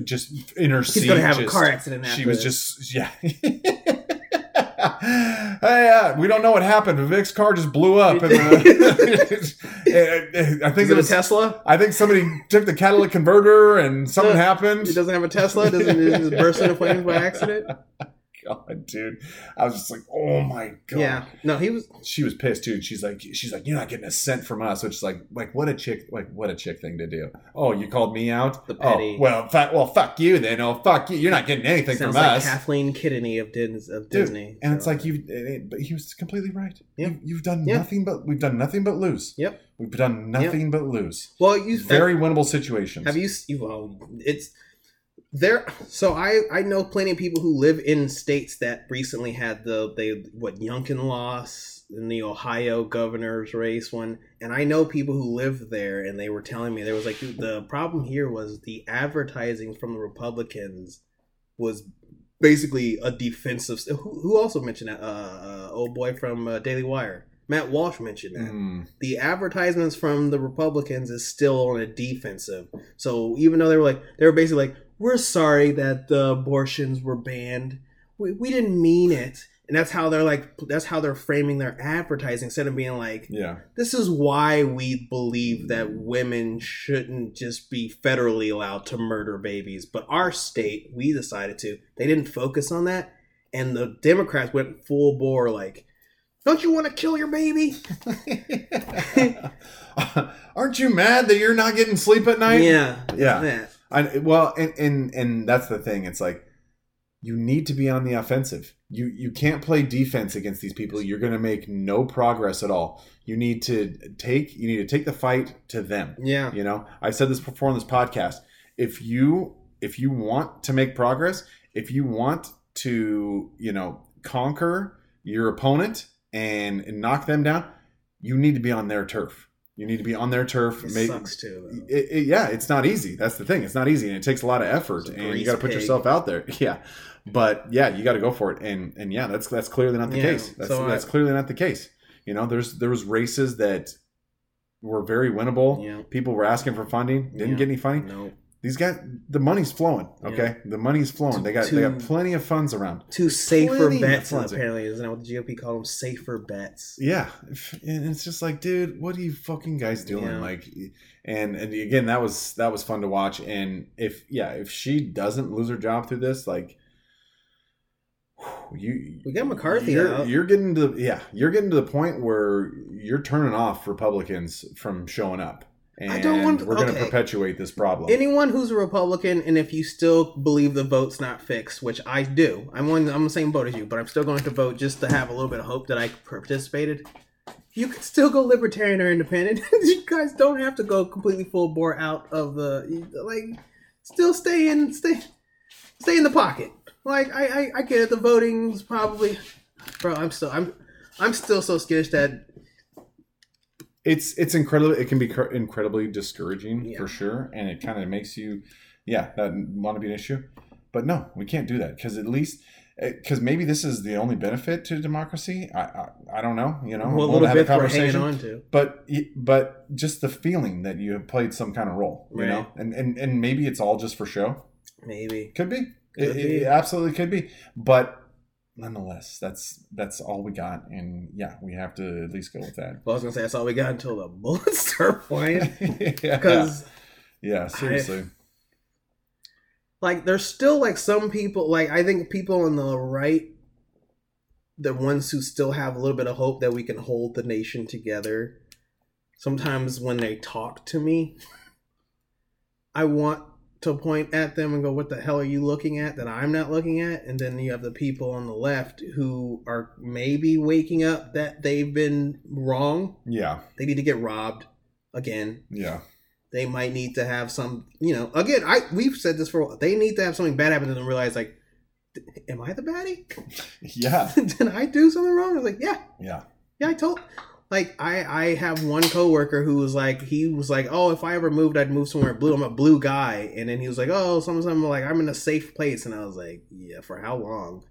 just in her He's seat. gonna have a car accident. After She was this. just yeah. hey, uh, we don't know what happened. Vic's car just blew up. And, uh, I think Is it it a was. Tesla? I think somebody took the catalytic converter and something Uh, happened. He doesn't have a Tesla. Doesn't it just burst into flames by accident? God, dude, I was just like, oh my god. Yeah. No, he was. she was pissed too. She's like, she's like, you're not getting a cent from us, which is like, like what a chick, like what a chick thing to do. Oh, you called me out. The oh, petty- Oh, well, fa- well, fuck you then. Oh, fuck you. You're not getting anything Sounds from like us. Kathleen Kennedy of, Dis- of Dude, Disney. and it's like you, eh, eh, but he was completely right. Yeah. You, you've done nothing but we've done nothing but lose. Yep. We've done nothing but lose. Well, you Very winnable situations. Have you? you- Well, it's there. So I I know plenty of people who live in states that recently had the they what Youngkin lost in the Ohio governor's race one, and I know people who live there, and they were telling me there was like the problem here was the advertising from the Republicans was basically a defensive. Who, who also mentioned that? Uh, uh, old boy from uh, Daily Wire. Matt Walsh mentioned that Mm, the advertisements from the Republicans is still on a defensive. So even though they were like, they were basically like, we're sorry that the abortions were banned. We, we didn't mean it. And that's how they're like, that's how they're framing their advertising instead of being like, yeah. this is why we believe that women shouldn't just be federally allowed to murder babies. But our state, we decided to. They didn't focus on that. And the Democrats went full bore like, don't you want to kill your baby? Aren't you mad that you're not getting sleep at night? yeah. Yeah. that. I, well, and, and and that's the thing. It's like you need to be on the offensive. You you can't play defense against these people. You're going to make no progress at all. You need to take you need to take the fight to them. Yeah. You know, I said this before on this podcast. If you if you want to make progress, if you want to you know conquer your opponent and, and knock them down, you need to be on their turf. You need to be on their turf. It Make- sucks too. It, it- yeah, it's not easy. That's the thing. It's not easy, and it takes a lot of effort, and you got to put pig. yourself out there. Yeah, but yeah, you got to go for it, and and yeah, that's that's clearly not the Yeah, case. That's so I- clearly not the case. You know, there's there was races that were very winnable. Yeah. People were asking for funding, didn't Yeah. get any funding. No. These guys, the money's flowing. Okay, the money's flowing. They got they got plenty of funds around. Two safer bets, apparently. Isn't that what the GOP called them? Safer bets. Yeah, and it's just like, dude, what are you fucking guys doing? Yeah. Like, and and again, that was that was fun to watch. And if yeah, if she doesn't lose her job through this, like, you We got McCarthy You're, out. you're getting to yeah, you're getting to the point where you're turning off Republicans from showing up. And I don't want- we're going to perpetuate this problem. Anyone who's a Republican, and if you still believe the vote's not fixed, which I do, I'm one. I'm the same boat as you, but I'm still going to vote just to have a little bit of hope that I participated. You could still go libertarian or independent. you guys don't have to go completely full bore out of the like. Still stay in, stay, stay in the pocket. Like I, I, I get it. The voting's probably, bro. I'm still, I'm, I'm still so skittish that it's it's incredible it can be cr- incredibly discouraging Yeah. for sure and it kind of makes you yeah that want to be an issue but no we can't do that because at least eh, because maybe this is the only benefit to democracy i i, I don't know you know well, a little have a bit we're hanging on to. but but just the feeling that you have played some kind of role you Right. know and, and and maybe it's all just for show Maybe. could be Could it, be. it absolutely could be but nonetheless that's that's all we got and yeah we have to at least go with that Well, I was gonna say that's all we got until the bullets start flying. Because Yeah, seriously. like there's still like some people like I think people on the right the ones who still have a little bit of hope that we can hold the nation together. Sometimes when they talk to me, I want to point at them and go, "What the hell are you looking at that I'm not looking at?" And then you have the people on the left who are maybe waking up that they've been wrong. Yeah, They need to get robbed again. yeah, They might need to have some, you know, again, I we've said this for. They need to have something bad happen to them realize like am I the baddie? yeah, Did I do something wrong? I was like, yeah, yeah, yeah, I told. Like I, I have one coworker who was like, he was like, oh, if I ever moved, I'd move somewhere blue. I'm a blue guy, and then he was like, oh, something, something like I'm in a safe place, and I was like, yeah, for how long?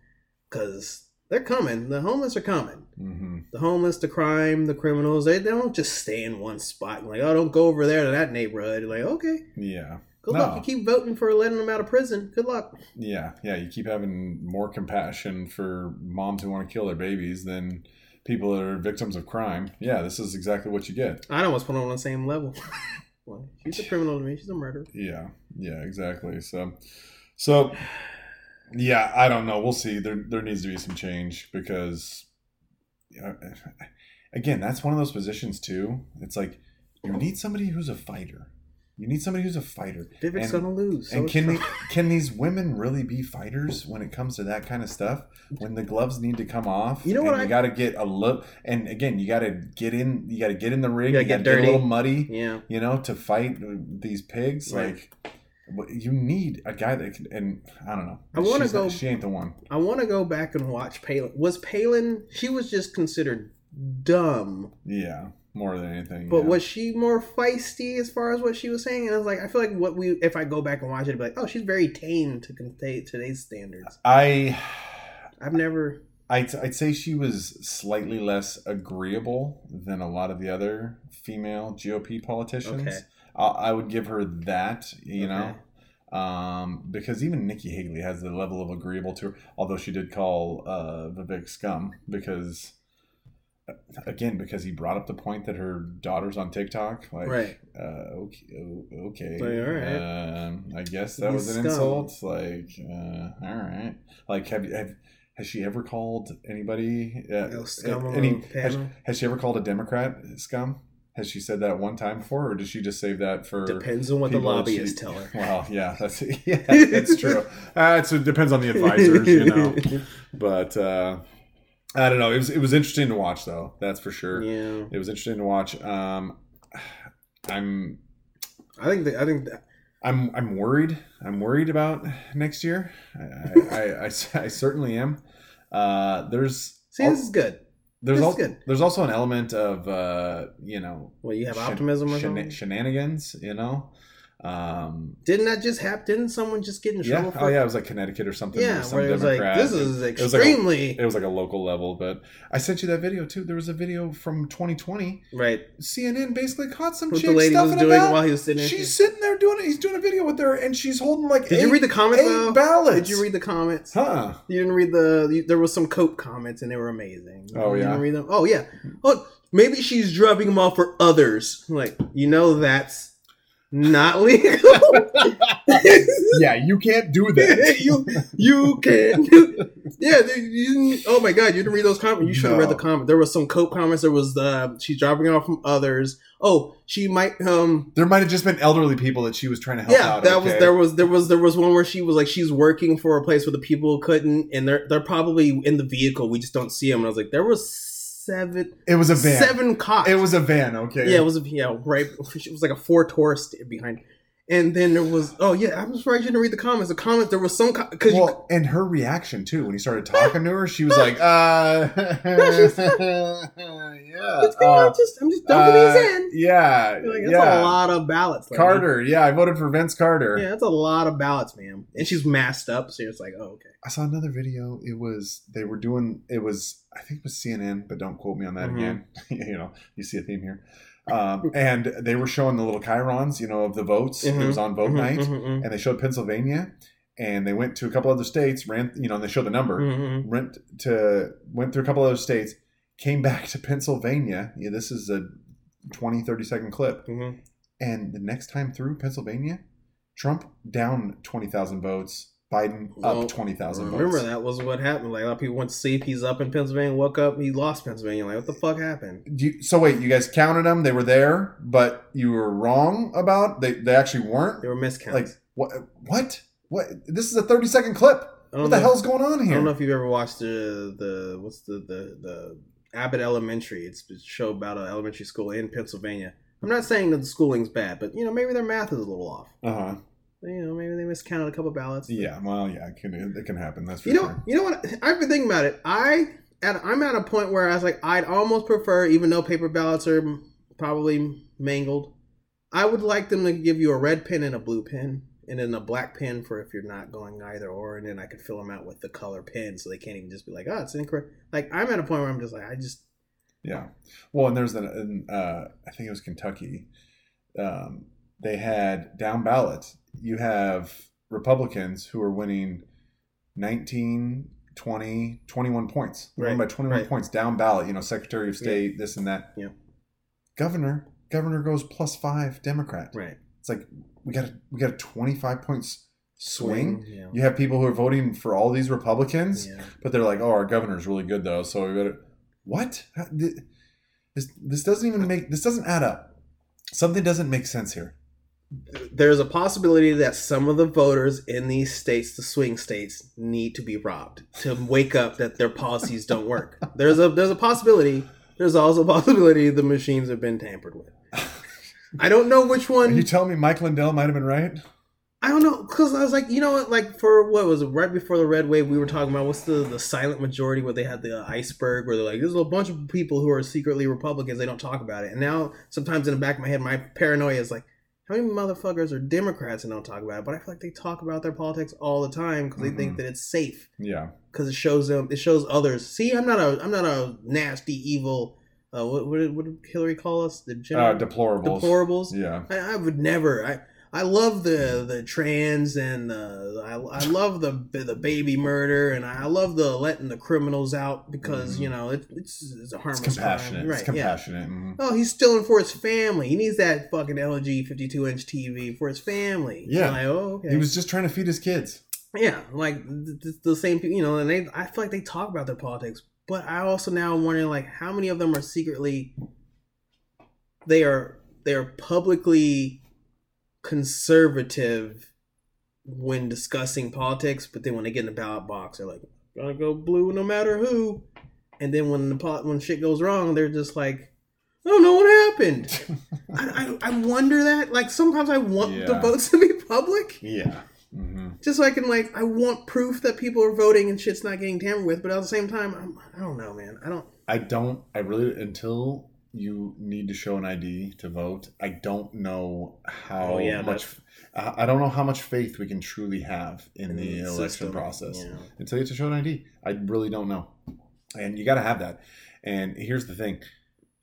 Because they're coming. The homeless are coming. hmm The homeless, the crime, the criminals. They, they don't just stay in one spot. like, oh, don't go over there to that neighborhood. Like, okay, yeah, good No. luck. You keep voting for letting them out of prison. Good luck. yeah, yeah. You keep having more compassion for moms who want to kill their babies than people that are victims of crime. Yeah, this is exactly what you get. I'd almost put them on the same level. well, she's a criminal to me. She's a murderer. Yeah, yeah, exactly. So, so yeah, I don't know. We'll see. There, there needs to be some change because, again, that's one of those positions too. It's like you need somebody who's a fighter. You need somebody who's a fighter. Vivek's And- gonna lose. so and can they, can these women really be fighters when it comes to that kind of stuff? When the gloves need to come off, You know and what You I- got to get a look, and again, you got to get in. You got to get in the ring. You got get to get a little muddy Yeah. you know, to fight these pigs. Right. Like, you need a guy that can. And I don't know. I She's not- go- She ain't the one. I want to go back and watch Palin. Was Palin? She was just considered dumb, Yeah, more than anything. but yeah. was she more feisty as far as what she was saying? And I was like, I feel like what we, if I go back and watch it, I'd be like, oh, she's very tame to con- today's standards. I, I've never. I'd, I'd say she was slightly less agreeable than a lot of the other female GOP politicians. Okay. I, I would give her that. You know. Um, because even Nikki Haley has the level of agreeable to her, although she did call uh, Vivek scum because, again, because he brought up the point that her daughter's on TikTok. Like, Right. Uh, okay. Okay. Like, all right. Um, I guess that He's was an insult. Like, uh, all right. Like, have have has she ever called anybody? Uh, No scum on any, has, has she ever called a Democrat scum? Has she said that one time before, or does she just save that for? Depends on what the lobbyists she- tell her. Well, yeah, that's yeah, that's true. Uh, it's, it depends on the advisors, you know. But uh, I don't know. It was it was interesting to watch, though. That's for sure. yeah, It was interesting to watch. Um, I'm I think that I think that I'm I'm worried. I'm worried about next year. I I, I, I, I certainly am. Uh, there's see this is good. there's this is also good. there's also an element of uh, you know Well, you have shen- optimism or something. shenanigans. You know. Um, Didn't that just happen? Didn't someone just get in yeah. trouble for? Oh yeah. It was like Connecticut or something. yeah. some Where it was like, this is was like a- extremely It was like a local level, but I sent you that video too. There was a video from 2020. right. CNN basically caught some What chick the lady was stuffing doing about. while he was sitting. She's sitting there doing it. He's doing a video with her, and she's holding like. Did eight, you read the comments? eight ballots? Did you read the comments? Huh? You didn't read the. You, there was some Cope comments, and they were amazing. Oh, You yeah? didn't read them. Oh yeah. Look, maybe she's dropping them off for others. Like you know that's not legal. yeah, you can't do that. you you can. Yeah, you didn't, oh my god, you didn't read those comments. You should have read the No. comment. There was some Cope comments. There was the she's dropping off from others. Oh, she might um There might have just been elderly people that she was trying to help yeah, out. that was there was there was there was one where she was like she's working for a place where the people couldn't, and they're they're probably in the vehicle. We just don't see them. And I was like, there was seven It was a van. seven cops. It was a van. Okay. yeah, it was a, yeah right. It was like a four tourist behind. And then there was oh yeah, I'm surprised you didn't read the comments. The comments there was some because you Well, and her reaction too when he started talking to her, she was like, "Uh, yeah, What's going uh, on? Just I'm just dumping uh, these in. yeah, like, that's yeah." a lot of ballots. lady. Carter, yeah, I voted for Vince Carter. Yeah, that's a lot of ballots, ma'am. And she's masked up, so it's like, oh, okay. I saw another video. It was they were doing. It was I think it was CNN, but don't quote me on that Mhm. again. you know, you see a theme here. Um, and they were showing the little chyrons, you know, of the votes. It Mhm. was on vote Mhm, night, mhm, mhm. and they showed Pennsylvania, and they went to a couple other states. Ran, you know, and they showed the number. Mhm. Went to went through a couple other states. Came back to Pennsylvania. Yeah, this is a 20, 30 second clip. And the next time through Pennsylvania, Trump down twenty thousand votes. Biden up Well, twenty thousand votes. Remember that was what happened. Like a lot of people went to sleep. He's up in Pennsylvania. Woke up. He lost Pennsylvania. Like what the fuck happened? Do you, so wait, you guys counted them. They were there, but you were wrong about they. They actually weren't. There were miscounts. Like what? What? What? This is a thirty second clip. I don't What the know. hell's going on here? I don't know if you've ever watched the the what's the the the Abbott Elementary. It's a show about an elementary school in Pennsylvania. I'm not saying that the schooling's bad, but you know maybe their math is a little off. Uh huh. You know maybe they miscounted a couple ballots. Yeah. Well, yeah. It can. It can happen. That's for You know, sure. you know what? I've been thinking about it. I at I'm at a point where I was like, I'd almost prefer, even though paper ballots are probably mangled, I would like them to give you a red pen and a blue pen, and then a black pen for if you're not going either or, and then I could fill them out with the color pen, so they can't even just be like, oh, it's incorrect. Like I'm at a point where I'm just like, I just Yeah. Well, and there's an, uh, I think it was Kentucky. Um, they had down ballot. You have Republicans who are winning 19, 20, 21 points. They're Right, by 21 right. points down ballot. You know, Secretary of State, this and that. Yeah. Governor, governor goes plus five Democrat. right It's like we got a, we got a 25 points swing. Yeah. You have people who are voting for all these Republicans yeah. but they're like, "Oh, our governor's really good though, so we better." What? How- This this doesn't even make this doesn't add up. Something doesn't make sense here. There's a possibility that some of the voters in these states, the swing states, need to be robbed to wake up that their policies don't work. There's a there's a possibility. There's also a possibility the machines have been tampered with. I don't know which Are one. you tell me Mike Lindell might have been right? I don't know because I was like, you know what? Like for what was it? Right before the red wave, we were talking about what's the the silent majority where they had the iceberg where they're like, there's a bunch of people who are secretly Republicans. They don't talk about it. And now sometimes in the back of my head, my paranoia is like, how many motherfuckers are Democrats and don't talk about it? But I feel like they talk about their politics all the time because they think Mhm. that it's safe Yeah. because it shows them it shows others. See, I'm not a I'm not a nasty evil. Uh, what what did, what did Hillary call us? The Uh, general deplorables. deplorables. Yeah. I, I would never. I I love the the trans and the I, I love the the baby murder and I love the letting the criminals out because Mhm. you know it, it's it's a It's harmless compassionate. crime. right? It's Yeah. compassionate. mhm. Oh, he's stealing for his family. He needs that fucking LG 52 inch TV for his family. Yeah. Like, oh, okay. He was just trying to feed his kids. Yeah, like th- th- the same people, you know, and they. I feel like they talk about their politics, but I also now am wondering, like, how many of them are secretly. They are they are publicly conservative when discussing politics, but then when they get in the ballot box, they're like, "Gonna go blue no matter who," and then when the pot when shit goes wrong, they're just like, "I don't know what happened." I, I, I wonder that. Like sometimes I want the votes to be public yeah. hmm just so I can like I want proof that people are voting and shit's not getting tampered with, but at the same time, I'm, I don't know, man. I don't. I don't. I really until you need to show an ID to vote. I don't know how Oh, yeah, much. I I don't know how much faith we can truly have in, the, election system, process. know. until you have to show an ID. I really don't know. And you got to have that. And here's the thing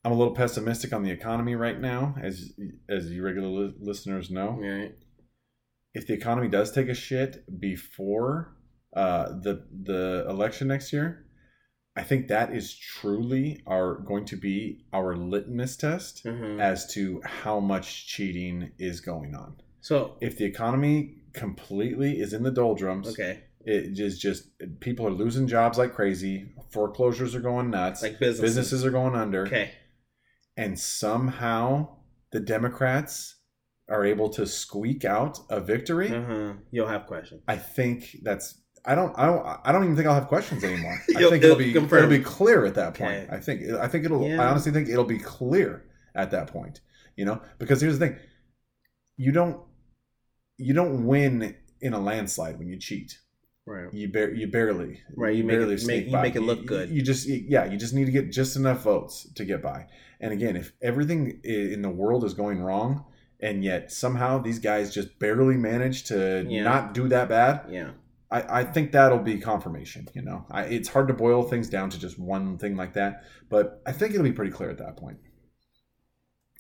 I'm a little pessimistic on the economy right now, as as you regular li- listeners know. Right. If the economy does take a shit before uh, the the election next year, I think that is truly our going to be our litmus test Mhm. as to how much cheating is going on. So If the economy completely is in the doldrums, okay, it is just people are losing jobs like crazy. Foreclosures are going nuts. like businesses. Businesses are going under. Okay. And somehow the Democrats are able to squeak out a victory. Uh-huh. You'll have questions. I think that's. I don't. I don't. I don't even think I'll have questions anymore. I think it'll be. confirm. It'll be clear at that point. Okay. I think. I think it'll. Yeah. I honestly think it'll be clear at that point. You know, because here's the thing. You don't. You don't win in a landslide when you cheat. Right. You bar- you barely Right, you make barely it- make- you by. make it look good. You just yeah, you just need to get just enough votes to get by. And again, if everything in the world is going wrong, and yet somehow these guys just barely manage to Yeah. not do that bad, Yeah. I, I think that'll be confirmation. You know, I, it's hard to boil things down to just one thing like that, but I think it'll be pretty clear at that point.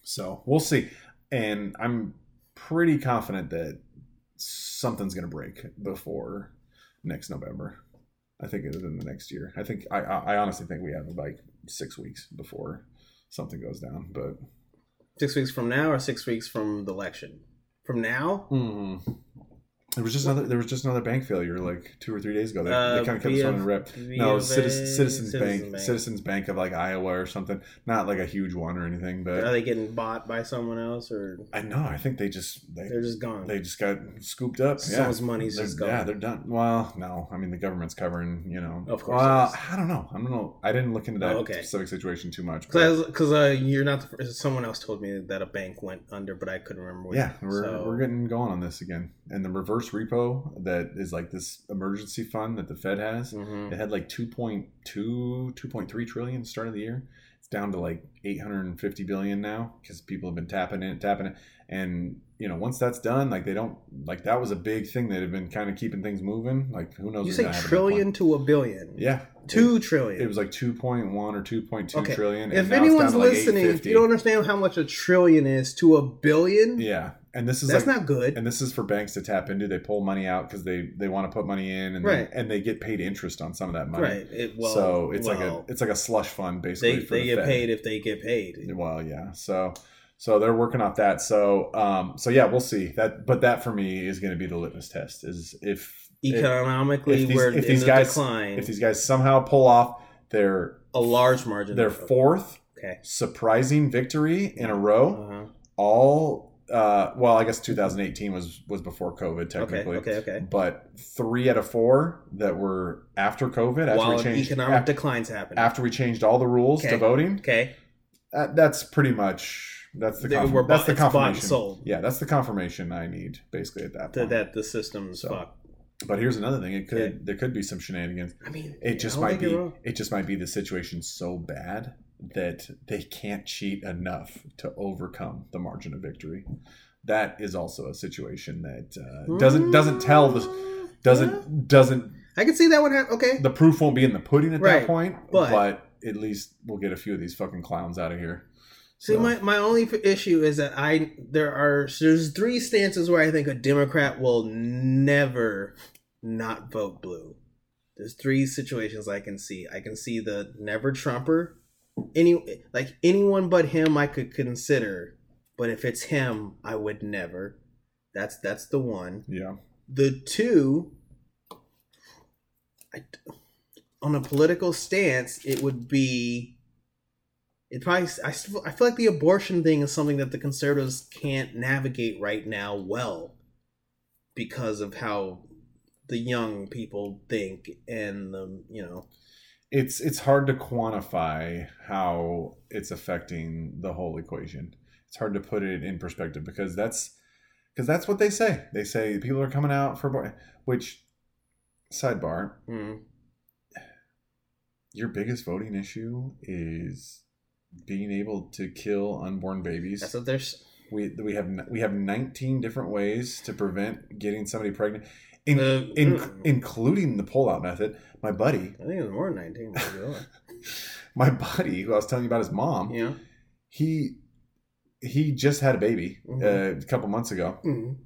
So we'll see, and I'm pretty confident that something's going to break before next November. I think it is in the next year. I think I, I honestly think we have like six weeks before something goes down. But Six weeks from now, or six weeks from the election, from now. Mm. There was just another. There was just another bank failure like two or three days ago. They, Uh, they kind of kept one of- in rep. No, Citizens, Citizens Bank, Bank. Citizens Bank of like Iowa or something. Not like a huge one or anything, But Are they getting bought by someone else, or I know. I think they just they they're just gone? they just got scooped up. Yeah, Someone's money's They're- just gone. yeah, they're done. Well, no, I mean the government's covering. You know, Of course Well. I don't know. I don't know. I didn't look into that Oh, okay. specific situation too much. Because uh, you're not. The, first- someone else told me that a bank went under, but I couldn't remember. What, Yeah, we're, so- we're getting going on this again. And the reverse repo that is like this emergency fund that the Fed has, Mhm. it had like 2.2, 2.3 trillion start of the year. It's down to like 850 billion now because people have been tapping it, tapping it. And, you know, once that's done, like they don't, like that was a big thing that had been kind of keeping things moving. Like who knows? You say gonna happen at that trillion to a billion. Yeah. Two It, trillion. it was like 2.1 or 2.2 Okay. trillion, if anyone's to like listening, if you don't understand how much a trillion is to a billion, Yeah. And this is that's like, not good. and this is for banks to tap into. They pull money out because they they want to put money in, and Right. they, and they get paid interest on some of that money. right. It, well, so it's like a it's like a slush fund basically. they for they the get Fed. paid if they get paid. Well, yeah. So so they're working off that. So um so yeah, we'll see that. But that for me is going to be the litmus test. Is if Economically, if these- we're if these the guys- decline. if these guys somehow pull off their a large margin. their fourth Okay. surprising victory in a row, Uh-huh. all uh well, I guess 2018 was was before COVID technically. Okay. Okay. but three out of four that were after COVID, after While we changed economic declines happen. after we changed all the rules Okay. to voting, okay. that, that's pretty much that's the They were that's the confirmation. sold. Yeah, that's the confirmation I need basically at that point. that the system's So, fucked. But here's another thing: it could Okay. there could be some shenanigans. I mean, It just don't might be wrong. it just might be the situation so bad that they can't cheat enough to overcome the margin of victory. That is also a situation that uh, doesn't doesn't tell the doesn't yeah. doesn't I can see that one. happen. Okay. the proof won't be in the pudding at Right, that point, but- but, at least we'll get a few of these fucking clowns out of here. See, So- my, my only issue is that I there are there's three stances where I think a Democrat will never not vote blue. There's three situations I can see. I can see the never Trumper, any like anyone but him I could consider, but if it's him, I would never. That's that's the one. Yeah, The two, I, on a political stance, it would be. It probably. I, still- I feel like the abortion thing is something that the conservatives can't navigate right now well, because of how the young people think and the you know. it's it's hard to quantify how it's affecting the whole equation. It's hard to put it in perspective because that's because that's what they say. They say people are coming out for abor- which sidebar. mm, Your biggest voting issue is being able to kill unborn babies. That's what there's. We we have we have 19 different ways to prevent getting somebody pregnant, in, Uh, in, mm. including the pull-out method. My buddy, I think it was more than nineteen. but go on. my buddy, who I was telling you about his mom, yeah. he he just had a baby Mhm. uh, a couple months ago. Mhm.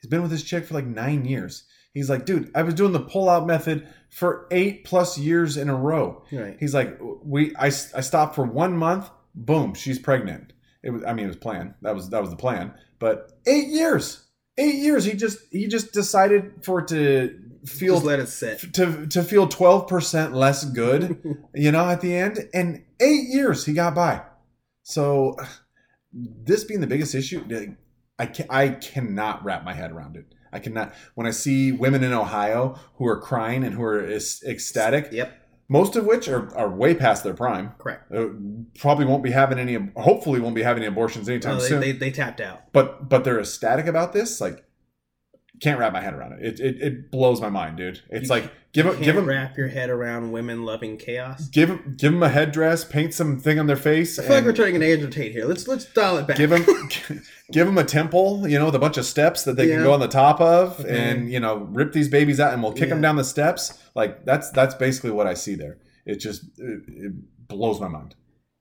He's been with his chick for like nine years. He's like, dude, I was doing the pull-out method for eight plus years in a row. Right. He's like, we I, I stopped for one month, boom, she's pregnant. It was, I mean, it was planned. That was that was the plan. But eight years, eight years. He just he just decided for it to feel Just let it sit. to to feel twelve percent less good, you know, at the end. And eight years he got by. So this being the biggest issue, I can I cannot wrap my head around it. I cannot. When I see women in Ohio who are crying and who are ecstatic, Yep. most of which are, are way past their prime. Correct. Uh, probably won't be having any. Hopefully, won't be having any abortions anytime No, they, soon. they, they tapped out. but but they're ecstatic about this. Like, can't wrap my head around it. It it, it blows my mind, dude. It's You like give You them can't give them wrap your head around women loving chaos. give them give them a headdress, paint some thing on their face, I feel like we're turning an Andrew Tate here. Let's let's dial it back. give them give them a temple, you know, with a bunch of steps that they Yeah. can go on the top of, Okay. and you know, rip these babies out, and we'll kick them down the steps. Like that's that's basically what I see there. It just it, it blows my mind.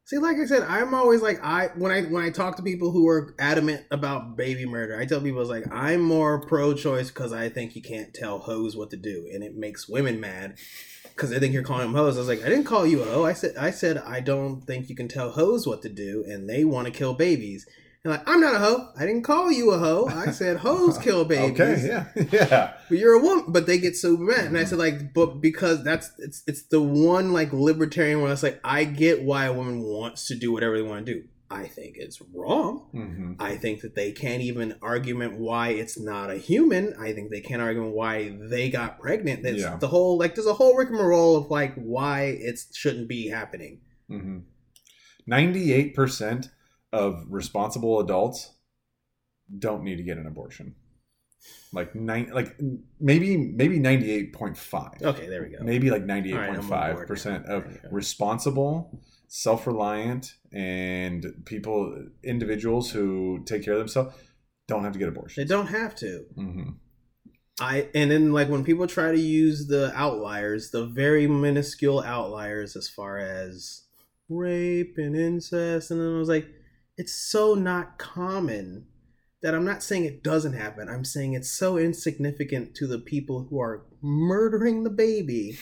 See, like I said, I'm always like I when I when I talk to people who are adamant about baby murder, I tell people it's like I'm more pro-choice because I think you can't tell hoes what to do, and it makes women mad because they think you're calling them hoes. I was like, I didn't call you a hoe. I said I said I don't think you can tell hoes what to do, and they want to kill babies. Like, I'm not a hoe. I didn't call you a hoe. I said hoes kill babies. Okay, yeah, yeah. But you're a woman. But they get so mad. And I said like, but because that's it's it's the one like libertarian where it's like, I get why a woman wants to do whatever they want to do. I think it's wrong. hmm I think that they can't even argument why it's not a human. I think they can't argue why they got pregnant. That's Yeah. the whole like there's a whole rigmarole of like why it shouldn't be happening. hmm Ninety-eight percent of responsible adults don't need to get an abortion. Like nine, like maybe maybe ninety-eight point five. Okay, there we go. maybe like 98.5 percent of There you go. responsible self-reliant and people individuals who take care of themselves don't have to get abortion. They don't have to. hmm I and then like when people try to use the outliers, the very minuscule outliers as far as rape and incest, and then I was like, it's so not common that I'm not saying it doesn't happen. I'm saying it's so insignificant to the people who are murdering the baby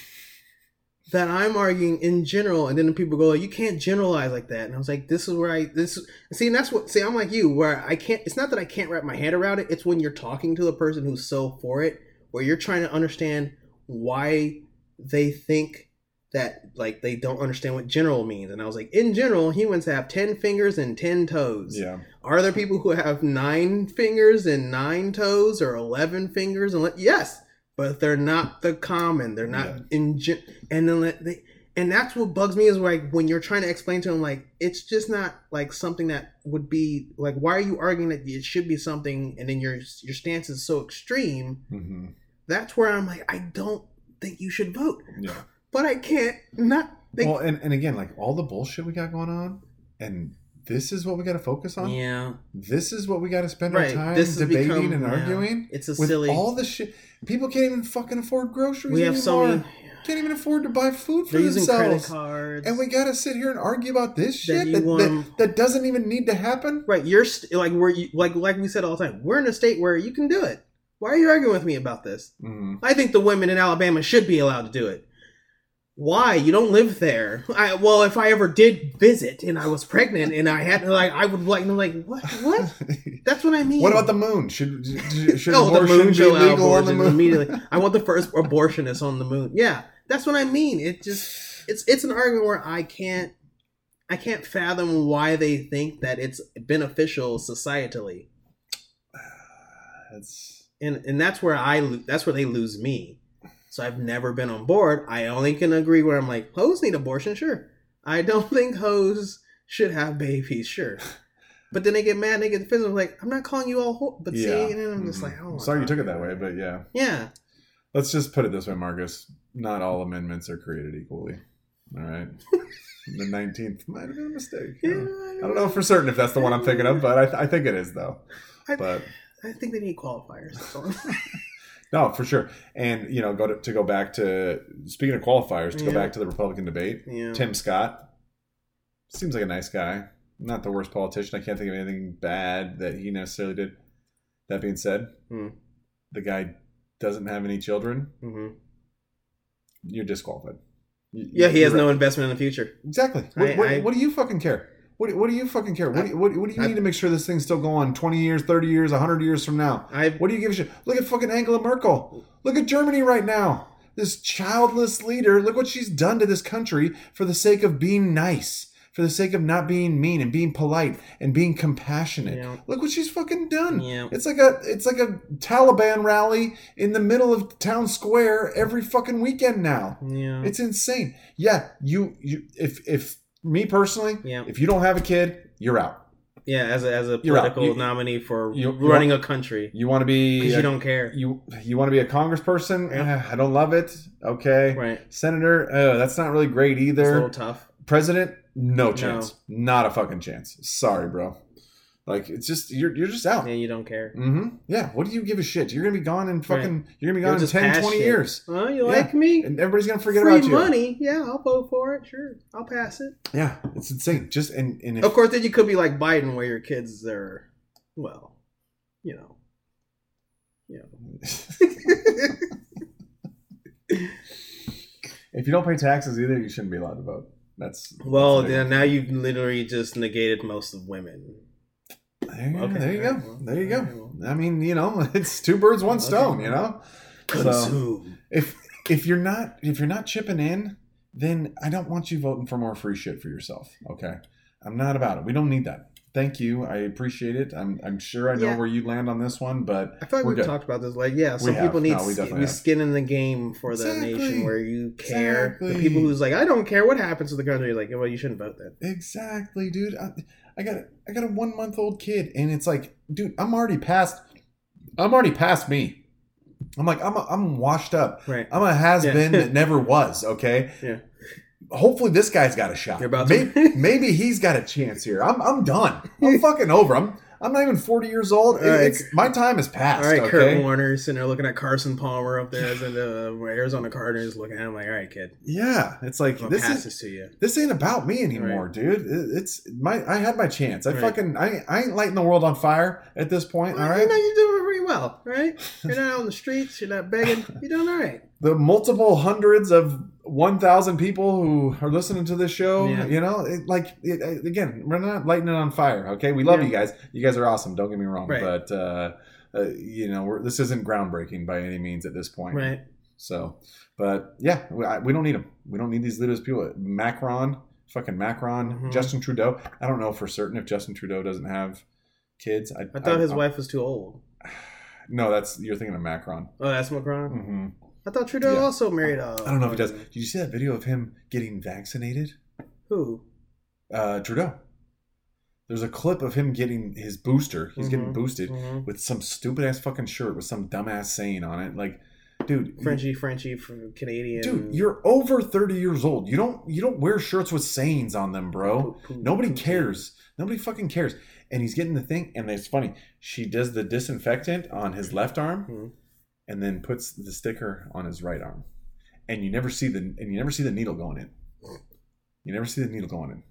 that I'm arguing in general, and then the people go, "You can't generalize like that." And I was like, "This is where I this see." And that's what see. I'm like you, where I can't. It's not that I can't wrap my head around it. It's when you're talking to the person who's so for it, where you're trying to understand why they think that like they don't understand what general means. And I was like, in general, humans have ten fingers and ten toes. yeah Are there people who have nine fingers and nine toes or 11 fingers? And le- yes, but they're not the common. They're not Yeah. in gen- and then let- they and that's what bugs me is like when you're trying to explain to them like it's just not like something that would be like why are you arguing that it should be something and then your your stance is so extreme hmm that's where i'm like i don't think you should vote yeah but i can't not think well and, and again like all the bullshit we got going on and this is what we got to focus on yeah this is what we got to spend right our time this debating become and yeah, arguing it's a with silly all the shit people can't even fucking afford groceries we have so anymore. many can't even afford to buy food for they're using credit themselves cards and we gotta sit here and argue about this That shit you that, want that, 'em- that doesn't even need to happen Right, you're st- like we're you, like like we said all the time. We're in a state where you can do it. Why are you arguing with me about this? Mhm. I think the women in Alabama should be allowed to do it. Why? You don't live there. I well, if I ever did visit and I was pregnant and I had like I would like like what what? That's what I mean. what about the moon should should oh, the abortion moon be legal on the moon immediately. I want the first abortionist on the moon. Yeah, that's what I mean. It just it's it's an argument where I can't I can't fathom why they think that it's beneficial societally. It's- and and that's where I that's where they lose me. So I've never been on board. I only can agree where I'm like, hoes need abortion, sure. I don't think hoes should have babies, sure. But then they get mad, and they get defensive. I'm like, I'm not calling you all ho-. but yeah. see, and then I'm just Mhm. like, oh, sorry you took it that way but yeah Yeah, let's just put it this way marcus not all amendments are created equally all right the 19th might have been a mistake yeah. i don't know for certain if that's the one i'm thinking of but i, th- I think it is though I, but I think they need qualifiers. No for sure and you know go to, to go back to speaking of qualifiers to go back to the republican debate yeah. Tim Scott seems like a nice guy. Not the worst politician. I can't think of anything bad that he necessarily did. That being said, Hmm. the guy doesn't have any children. hmm You're disqualified. You- Yeah, he has you're no investment in the future. exactly. What, I- what, I- what do you fucking care? What, what do you fucking care? What do you, what, what do you I- need to make sure this thing's still going 20 years, 30 years, 100 years from now? I What do you give a shit? Look at fucking Angela Merkel. Look at Germany right now. This childless leader, look what she's done to this country for the sake of being nice, for the sake of not being mean and being polite and being compassionate. Yeah. Look what she's fucking done. Yeah. It's like a it's like a Taliban rally in the middle of town square every fucking weekend now. yeah. It's insane. Yeah, you you if if me personally, Yeah. if you don't have a kid, you're out. yeah, as a as a political You- nominee for you- you running a country You want to be a- you don't care. you you want to be a congressperson? Yeah. Eh, I don't love it. Okay. Right. Senator, uh, that's not really great It's a either. little tough. President, no chance. Not a fucking chance. Sorry, bro. Like it's just you're you're just out. Yeah, you don't care. Mm-hmm. Yeah. What do you give a shit? You're gonna be gone in fucking. You're gonna be gone in just 10, 20 shit. years, Oh, you Yeah. like me? and everybody's gonna forget Free about you. money? Yeah, I'll vote for it. Sure, I'll pass it. Yeah, it's insane. Just and and if, Of course, then you could be like Biden, where your kids are, well, you know, you know. if you don't pay taxes either, you shouldn't be allowed to vote. That's well, that's then now you've literally just negated most of women. There, Okay, there you go. well, There you go. well. I mean, you know, it's two birds, one stone. You know, So- Consume. if if you're not if you're not chipping in, then I don't want you voting for more free shit for yourself. Okay, I'm not about it. We don't need that. Thank you. I appreciate it. I'm I'm sure I know Yeah. where you land on this one, but I feel like We're we've good. talked about this. Like, yeah, some We people need No, we we skin in the game for the Exactly. nation where you care. The people who's like, I don't care what happens to the country. Like, well, you shouldn't vote then. exactly, dude. I, I got I got a one month old kid, and it's like, dude, I'm already past. I'm already past me. I'm like, I'm a, I'm washed up. Right. I'm a has Yeah. been that never was. Okay. Yeah. Hopefully this guy's got a shot. You're about to- maybe, maybe he's got a chance here. I'm I'm done. I'm fucking over. I'm I'm not even 40 years old. It- right. It's my time has passed. All right, okay. Kurt Warner sitting there looking at Carson Palmer up there as in the Arizona Cardinals, looking at him like, all right, kid, Yeah, it's like this is this to you. this ain't about me anymore, dude. It- It's my I had my chance. I Right. fucking I, I ain't lighting the world on fire at this point. All right. You know, you're doing pretty well, right? You're not out on the streets. You're not begging. You're doing all right. the multiple hundreds of 1,000 people who are listening to this show, Yeah. you know, it, like, it, again, we're not lighting it on fire, okay? We love Yeah. you guys. You guys are awesome. Don't get me wrong. Right. But, uh, uh, you know, we're, this isn't groundbreaking by any means at this point. Right. So, but yeah, we, I, we don't need them. We don't need these leaders. People, Macron, fucking Macron, Mhm. Justin Trudeau. I don't know for certain if Justin Trudeau doesn't have kids. I, I thought his I- wife was too old. No, that's you're thinking of Macron. Oh, that's Macron. hmm I thought Trudeau Yeah. also married. Uh, I don't know if he does. Did you see that video of him getting vaccinated? Who? Uh, Trudeau. There's a clip of him getting his booster. He's getting Mhm. boosted Mhm. with some stupid ass fucking shirt with some dumbass saying on it. Like, dude, Frenchie, Frenchy from Canadian. dude, you're over 30 years old. You don't you don't wear shirts with sayings on them, bro. Poop, poop, Nobody poop. cares. Nobody fucking cares. And he's getting the thing, and it's funny. She does the disinfectant on his left arm, Mhm. and then puts the sticker on his right arm. And you never see the and you never see the needle going in. You never see the needle going in.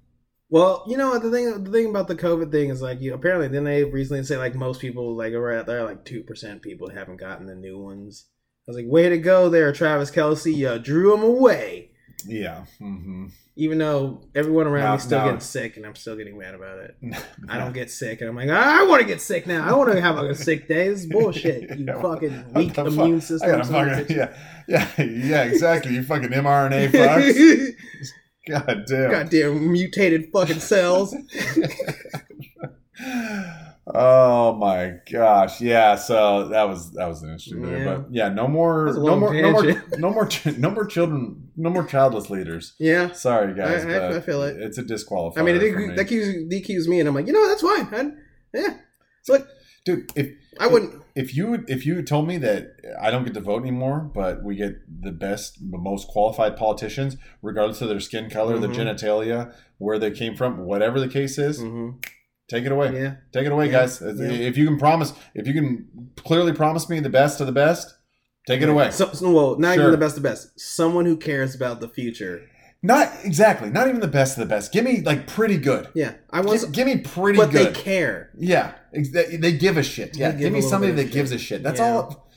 Well, you know the thing. The thing about the COVID thing is like you apparently then they recently say like most people like are out there like two percent people haven't gotten the new ones. I was like, way to go there, Travis Kelce. You drew them away. Yeah. Mm-hmm. Even though everyone around Now- me still now- getting sick, and I'm still getting mad about it. I don't get sick, and I'm like, I want to get sick now. I want to have a sick day. This is bullshit. You Yeah, fucking weak fuck? immune system. gotta son of a fucking, yeah, yeah, yeah, exactly. You fucking mRNA fucks. God damn. Goddamn mutated fucking cells. Oh my gosh yeah so that was that was an interesting Yeah. but yeah no more no more no more no more ch- no more children no more childless leaders Yeah. sorry guys I- I- but I feel it. it's a disqualifier I mean, it me. that DQs, DQs me, and I'm like, you know, that's fine. man. yeah. dude if I wouldn't. if you if you told me that I don't get to vote anymore, but we get the best, the most qualified politicians, regardless of their skin color, Mhm. the genitalia, where they came from, whatever the case is, Mhm. Take it away. Yeah. Take it away, Yeah. guys. Yeah. If you can promise, if you can clearly promise me the best of the best, take it away. So, so- well, not Sure. even the best of the best. Someone who cares about the future. Not exactly, not even the best of the best. Give me like pretty good. Yeah, I want, Give, give me pretty but good. they care. Yeah, they, they give a shit. Yeah, give give me somebody that gives a shit. shit. That's all.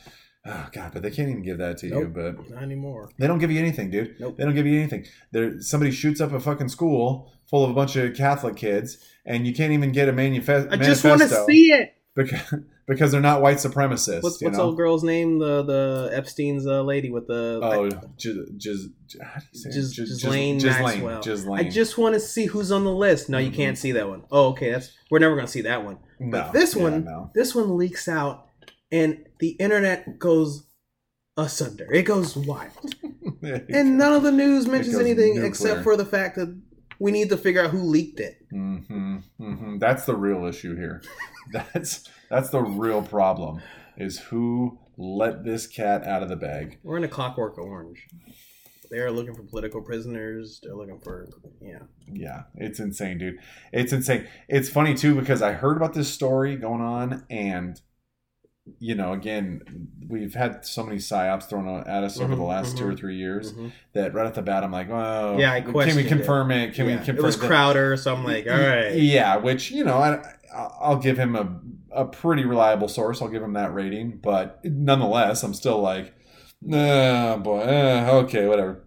Oh god, but they can't even give that to you. But Not anymore. They don't give you anything, dude. Nope. They don't give you anything. There, somebody shoots up a fucking school full of a bunch of Catholic kids, and you can't even get a manifest- I just want to see it. because because they're not white supremacists. What's what's old girl's name? The the Epstein's uh, lady with the. Oh, J- J- J- how do you say it? Gis- J- Ghislaine. Maxwell. Ghislaine. I just want to see who's on the list. No, you Mhm. can't see that one. Oh, okay. That's we're never gonna see that one. no, But this yeah, one, no. this one leaks out, and the internet goes asunder. It goes wild, and none of the news mentions anything nuclear. except for the fact that we need to figure out who leaked it. Mm hmm hmm That's the real issue here. That's that's the real problem. Is who let this cat out of the bag? We're in a Clockwork Orange. They are looking for political prisoners. They're looking for yeah. Yeah, it's insane, dude. It's insane. It's funny too because I heard about this story going on, and you know, again, we've had so many psyops thrown at us over the Mhm, last two or mhm. three years Mhm. that right off the bat, I'm like, oh, Yeah, I can we questioned it. confirm it? Can Yeah. we confirm It was that- Crowder, so I'm like, all right. Yeah, which you know, I, I'll give him a a pretty reliable source. I'll give him that rating, but nonetheless, I'm still like, oh boy, eh, okay, whatever.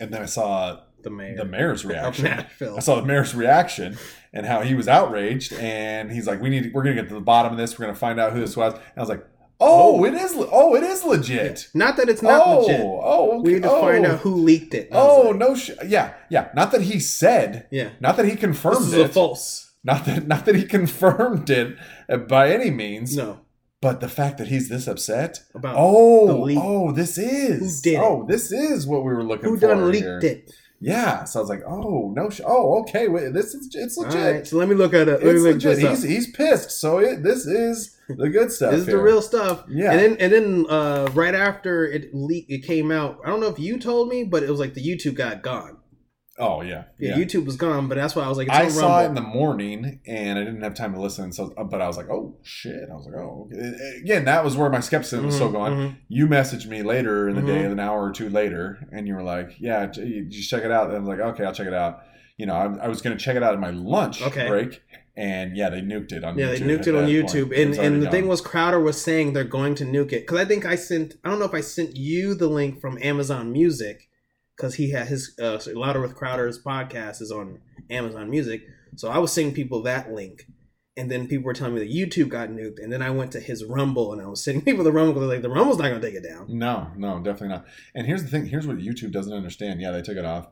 And then I saw the mayor the mayor's reaction. Nashville. I saw the mayor's reaction and how he was outraged, and he's like, "We need, To, we're gonna get to the bottom of this. We're gonna find out who this was." And I was like, "Oh, Oh. it is, oh, it is legit. Not that it's not oh, legit. oh, okay. We need to oh. find out who leaked it. Oh like, no, sh- yeah, yeah. Not that he said, Yeah. not that he confirmed This is it, a false. not that, not that he confirmed it uh, by any means, No. but the fact that he's this upset. About Oh, the leak. oh, this is. Who did it? oh, this is what we were looking who for. Who done leaked here. it. Yeah. So I was like, oh no, sh- oh okay, wait, this is it's legit. right. So let me look at it. Let me It's look legit. He's he's pissed. So it, this is the good stuff. This is the real stuff. Yeah. And then and then uh, right after it leaked, it came out. I don't know if you told me, but it was like the YouTube got gone. Oh yeah. Yeah, Yeah. YouTube was gone, but that's why I was like, it's I saw it in the morning and I didn't have time to listen. So, uh, but I was like, "Oh shit!" I was like, "Oh." okay." Again, that was where my skepticism was still Mhm, going. mhm. You messaged me later in the day, Mhm. an hour or two later, and you were like, "Yeah, you just check it out." And I was like, "Okay, I'll check it out." You know, I, I was going to check it out in my lunch Okay. break, and yeah, they nuked it on Yeah, YouTube. they nuked it on YouTube, point. And and the thing was, Crowder was saying they're going to nuke it because I think I sent. I don't know if I sent you the link from Amazon Music because he had his uh, Louder with Crowder's podcast is on Amazon Music, so I was sending people that link, and then people were telling me that YouTube got nuked, and then I went to his Rumble and I was sending people the Rumble because like the Rumble's not going to take it down. No, no, definitely not. And here's the thing. Here's what YouTube doesn't understand. Yeah, they took it off.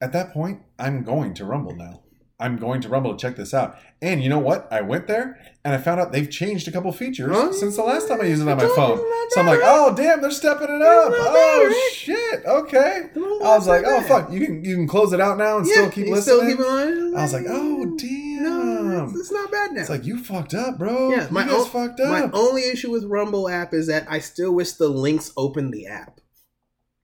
At that point, I'm going to Rumble now. I'm going to Rumble to check this out. And you know what? I went there and I found out they've changed a couple features Huh? since the last time I used it on my phone. So I'm like, oh damn, they're stepping it up. Oh shit. Okay. I was like, oh fuck, you can you can close it out now and Yeah, still keep you listening. Still keep. I was like, oh No, damn. it's, it's not bad now. It's like you fucked up, bro. Yeah, you my guys own- fucked My up. only issue with Rumble app is that I still wish the links open the app.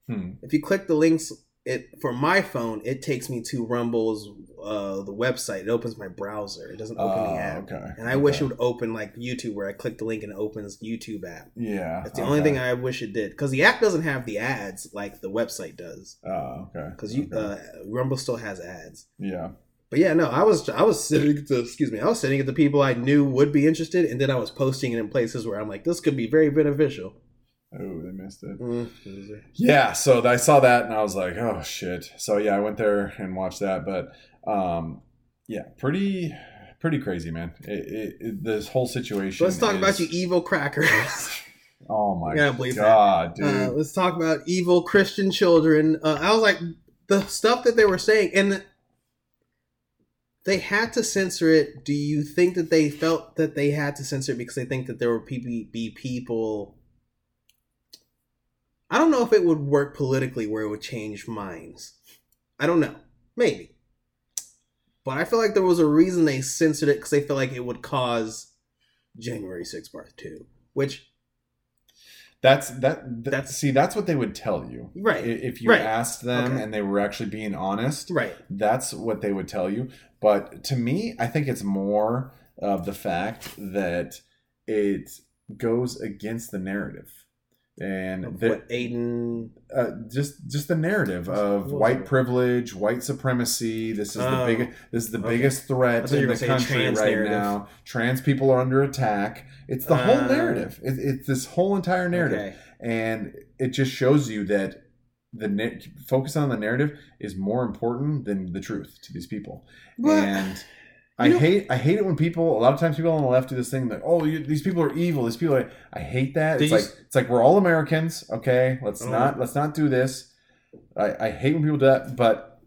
Hmm. If you click the links, it for my phone, it takes me to Rumble's uh the website. It opens my browser. It doesn't open Oh, the app. okay. And I wish it would open like YouTube, where I click the link and it opens YouTube app. Yeah. That's the only thing I wish it did because the app doesn't have the ads like the website does. Oh, okay. Because you Okay. uh, Rumble still has ads. yeah. But yeah, no, I was I was sitting to excuse me, I was sitting at the people I knew would be interested, and then I was posting it in places where I'm like, this could be very beneficial. Oh, they missed it. Mm, loser. Yeah, so I saw that and I was like, oh shit. So yeah, I went there and watched that, but um, yeah, pretty pretty crazy, man. It, it, it, this whole situation. Let's talk about you evil crackers. Oh my god, dude. Uh, let's talk about evil Christian children. Uh, I was like, the stuff that they were saying, and they had to censor it. Do you think that they felt that they had to censor it because they think that there were be people? I don't know if it would work politically where it would change minds. I don't know. Maybe. But I feel like there was a reason they censored it because they felt like it would cause January 6th part 2. Which, that's that. th- That's- see, that's what they would tell you. Right. If you Right. asked them Okay. and they were actually being honest, Right. that's what they would tell you. But to me, I think it's more of the fact that it goes against the narrative. And that- what Aiden uh, just just the narrative of white privilege, white supremacy. This is the Oh, biggest. This is the okay. biggest threat in the country right narrative. now. Trans people are under attack. It's the whole Uh, narrative. It, it's this whole entire narrative, Okay. and it just shows you that the focus on the narrative is more important than the truth to these people. But- and I know- hate I hate it when people a lot of times people on the left do this thing that oh you, these people are evil these people are I hate that it's like it's like we're all Americans okay let's Oh. not let's not do this I, I hate when people do that but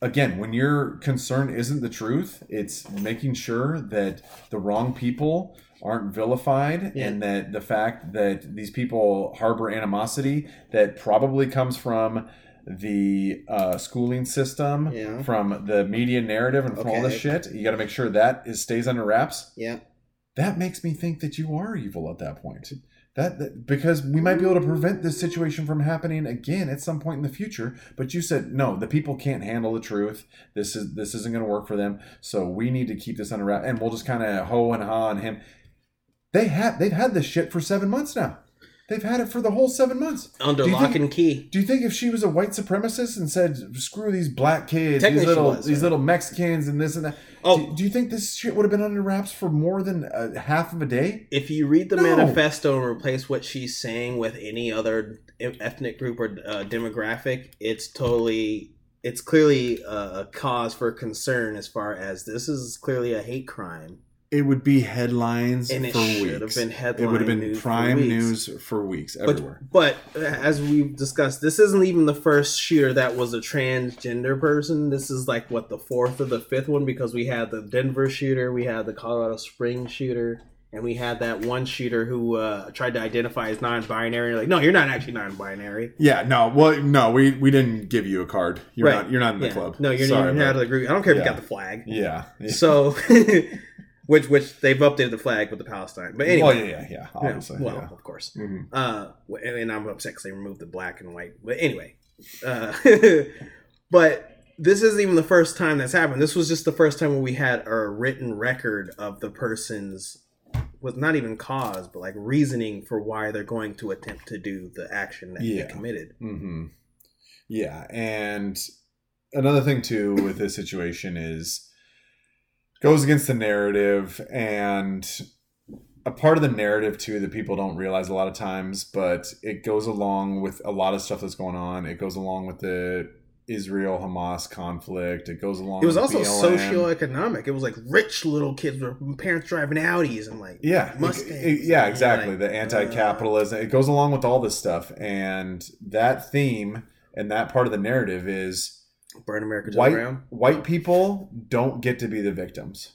again when your concern isn't the truth it's making sure that the wrong people aren't vilified Yeah. and that the fact that these people harbor animosity that probably comes from the uh, schooling system Yeah. from the media narrative and from all this shit. You got to make sure that is stays under wraps. Yeah. That makes me think that you are evil at that point. That, that because we might be able to prevent this situation from happening again at some point in the future. But you said no, the people can't handle the truth. This is this isn't going to work for them. So we need to keep this under wraps, and we'll just kind of ho and ha on him. They have they've had this shit for seven months now. They've had it for the whole seven months. under lock think- and key. Do you think if she was a white supremacist and said, "Screw these black kids, these little was, these little Mexicans and this and that," Oh. do, do you think this shit would have been under wraps for more than a half of a day? If you read the No. manifesto and replace what she's saying with any other ethnic group or uh, demographic, it's totally, it's clearly a, a cause for concern as far as this is clearly a hate crime, It would be headlines and it for should have weeks. been it would have been news prime weeks. news for weeks everywhere. but uh, as we've discussed, this isn't even the first shooter that was a transgender person. This is like what the fourth or the fifth one because we had the Denver shooter, we had the Colorado Springs shooter, and we had that one shooter who uh, tried to identify as non-binary. Like, no, you're not actually non-binary. yeah, no, well, no, we we didn't give you a card. You're Right. not you're not in the Yeah. club. No, you're, Sorry, you're not out of the group. I don't care if you got the flag. Yeah. yeah. So, which which they've updated the flag with the Palestine. But anyway, Well, yeah, yeah, yeah. yeah, Obviously. well, yeah. of course. Mhm. Uh, and, and I'm upset because they removed the black and white. But anyway, uh, but this isn't even the first time that's happened. This was just the first time where we had a written record of the person's was not even cause, but like reasoning for why they're going to attempt to do the action that Yeah. they committed. hmm Yeah, and another thing too with this situation is goes against the narrative and a part of the narrative too that people don't realize a lot of times, but it goes along with a lot of stuff that's going on. It goes along with the Israel Hamas conflict. It goes along. It was also socioeconomic. It was like rich little kids with parents driving Audis and like Yeah, it- Mustangs. it- yeah, exactly. like, the anti-capitalism. it goes along with all this stuff, and that theme and that part of the narrative is uh, burn America to the white ground. white people don't get to be the victims.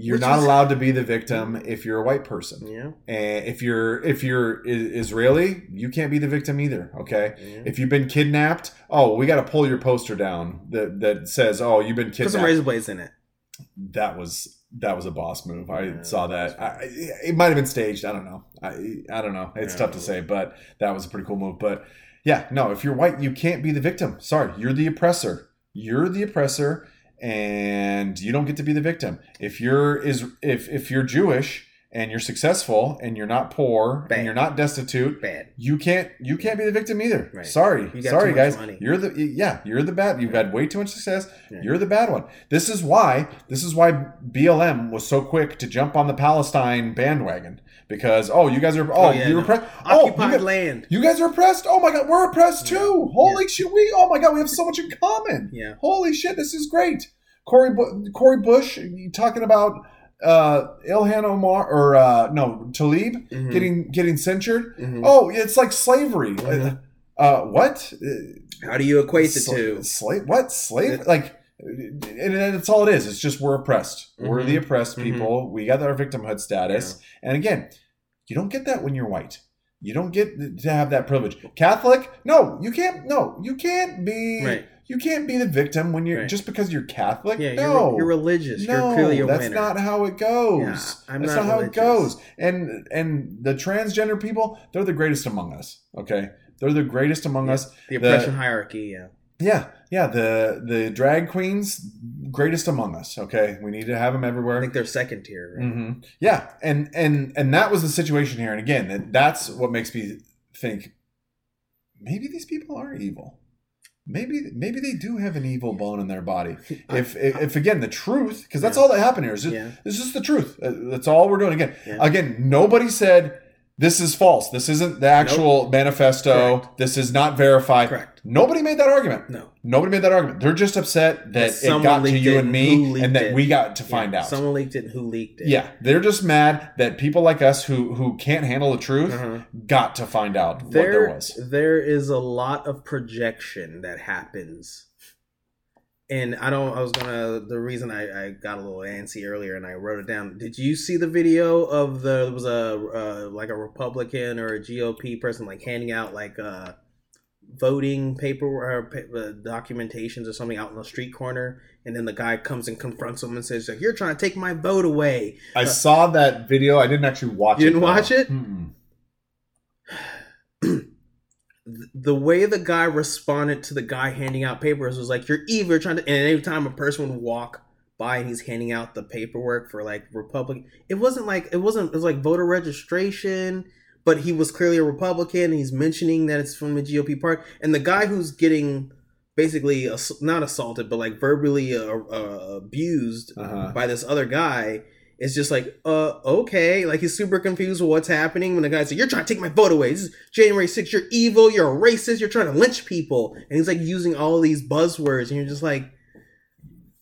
You're Which not is- allowed to be the victim if you're a white person. Yeah, And if you're if you're Israeli, you can't be the victim either. Okay. yeah. If you've been kidnapped, oh, we got to pull your poster down that that says, "Oh, you've been kidnapped. Put kidnapped." some razor blades in it. that was that was a boss move. I Yeah, saw that that. I, it might have been staged. I don't know. I I don't know. It's Yeah. tough to say, but that was a pretty cool move. But yeah, no, if you're white, you can't be the victim. Sorry, you're the oppressor. You're the oppressor, and you don't get to be the victim. If you're is if if you're Jewish and you're successful and you're not poor Bad. and you're not destitute, Bad. you can't you can't be the victim either. Right. Sorry, sorry guys. money. You're the yeah, you're the bad. You've had way too much success. Yeah. You're the bad one. This is why this is why BLM was so quick to jump on the Palestine bandwagon because oh you guys are oh, Oh, yeah, you're no. oppressed oh you guys, land. you guys are oppressed oh my god we're oppressed Yeah. too holy shit we oh my god we have so much in common Yeah. holy shit this is great Cori Bu- Cori Bush talking about uh Ilhan Omar or uh no Tlaib Mhm. getting getting censured Mhm. oh it's like slavery Mhm. uh what Uh, How do you equate the Sla- two? Slave? What slave? Like, and, and that's all it is. It's just we're oppressed. We're the oppressed Mhm. people. We got our victimhood status. And again, you don't get that when you're white. You don't get to have that privilege. Catholic? No, you can't. No, you can't be. Right. You can't be the victim when you're Right. just because you're Catholic. Yeah, no, you're, you're religious. no, you're clearly a that's winner. not how it goes. Yeah, I'm that's not not, how it goes. And and the transgender people, they're the greatest among us. Okay, they're the greatest among Yeah. us. the oppression hierarchy. Yeah. Yeah, yeah. The the drag queens, greatest among us. Okay, we need to have them everywhere. I think they're second tier. Right? hmm Yeah, and and and that was the situation here. And again, that's what makes me think maybe these people are evil. Maybe maybe they do have an evil bone in their body. If if, if again the truth, because that's Yeah. all that happened here is just, Yeah. it's just the truth. Uh, That's all we're doing. Again, Yeah. again, nobody said this is false. This isn't the actual manifesto. Correct. This is not verified. Correct. Nobody made that argument. No. Nobody made that argument. They're just upset that That it got to you and me, and that it. we got to find out. Someone leaked it and who leaked it. yeah, they're just mad that people like us who who can't handle the truth Uh-huh. got to find out what there There, was. there is a lot of projection that happens. And I don't. I was gonna. The reason I, I got a little antsy earlier and I wrote it down. Did you see the video of the? There was a uh, like a Republican or a GOP person like handing out like uh voting paper or pa- uh, documentations or something out in the street corner, and then the guy comes and confronts him and says, like, "You're trying to take my vote away." I saw that video. I didn't actually watch You it. didn't though. watch it? The way the guy responded to the guy handing out papers was like, "You're evil." You're trying to. And every time a person would walk by and he's handing out the paperwork for like republican it wasn't like it wasn't. It was like voter registration, but he was clearly a Republican. He's mentioning that it's from the GOP party, and the guy who's getting basically ass- not assaulted, but like verbally uh, uh, abused Uh-huh. by this other guy is just like, uh, okay. Like he's super confused with what's happening when the guy's like, You're trying to take my vote away. This is January 6th. You're evil. You're a racist. You're trying to lynch people. And he's like using all these buzzwords. And you're just like,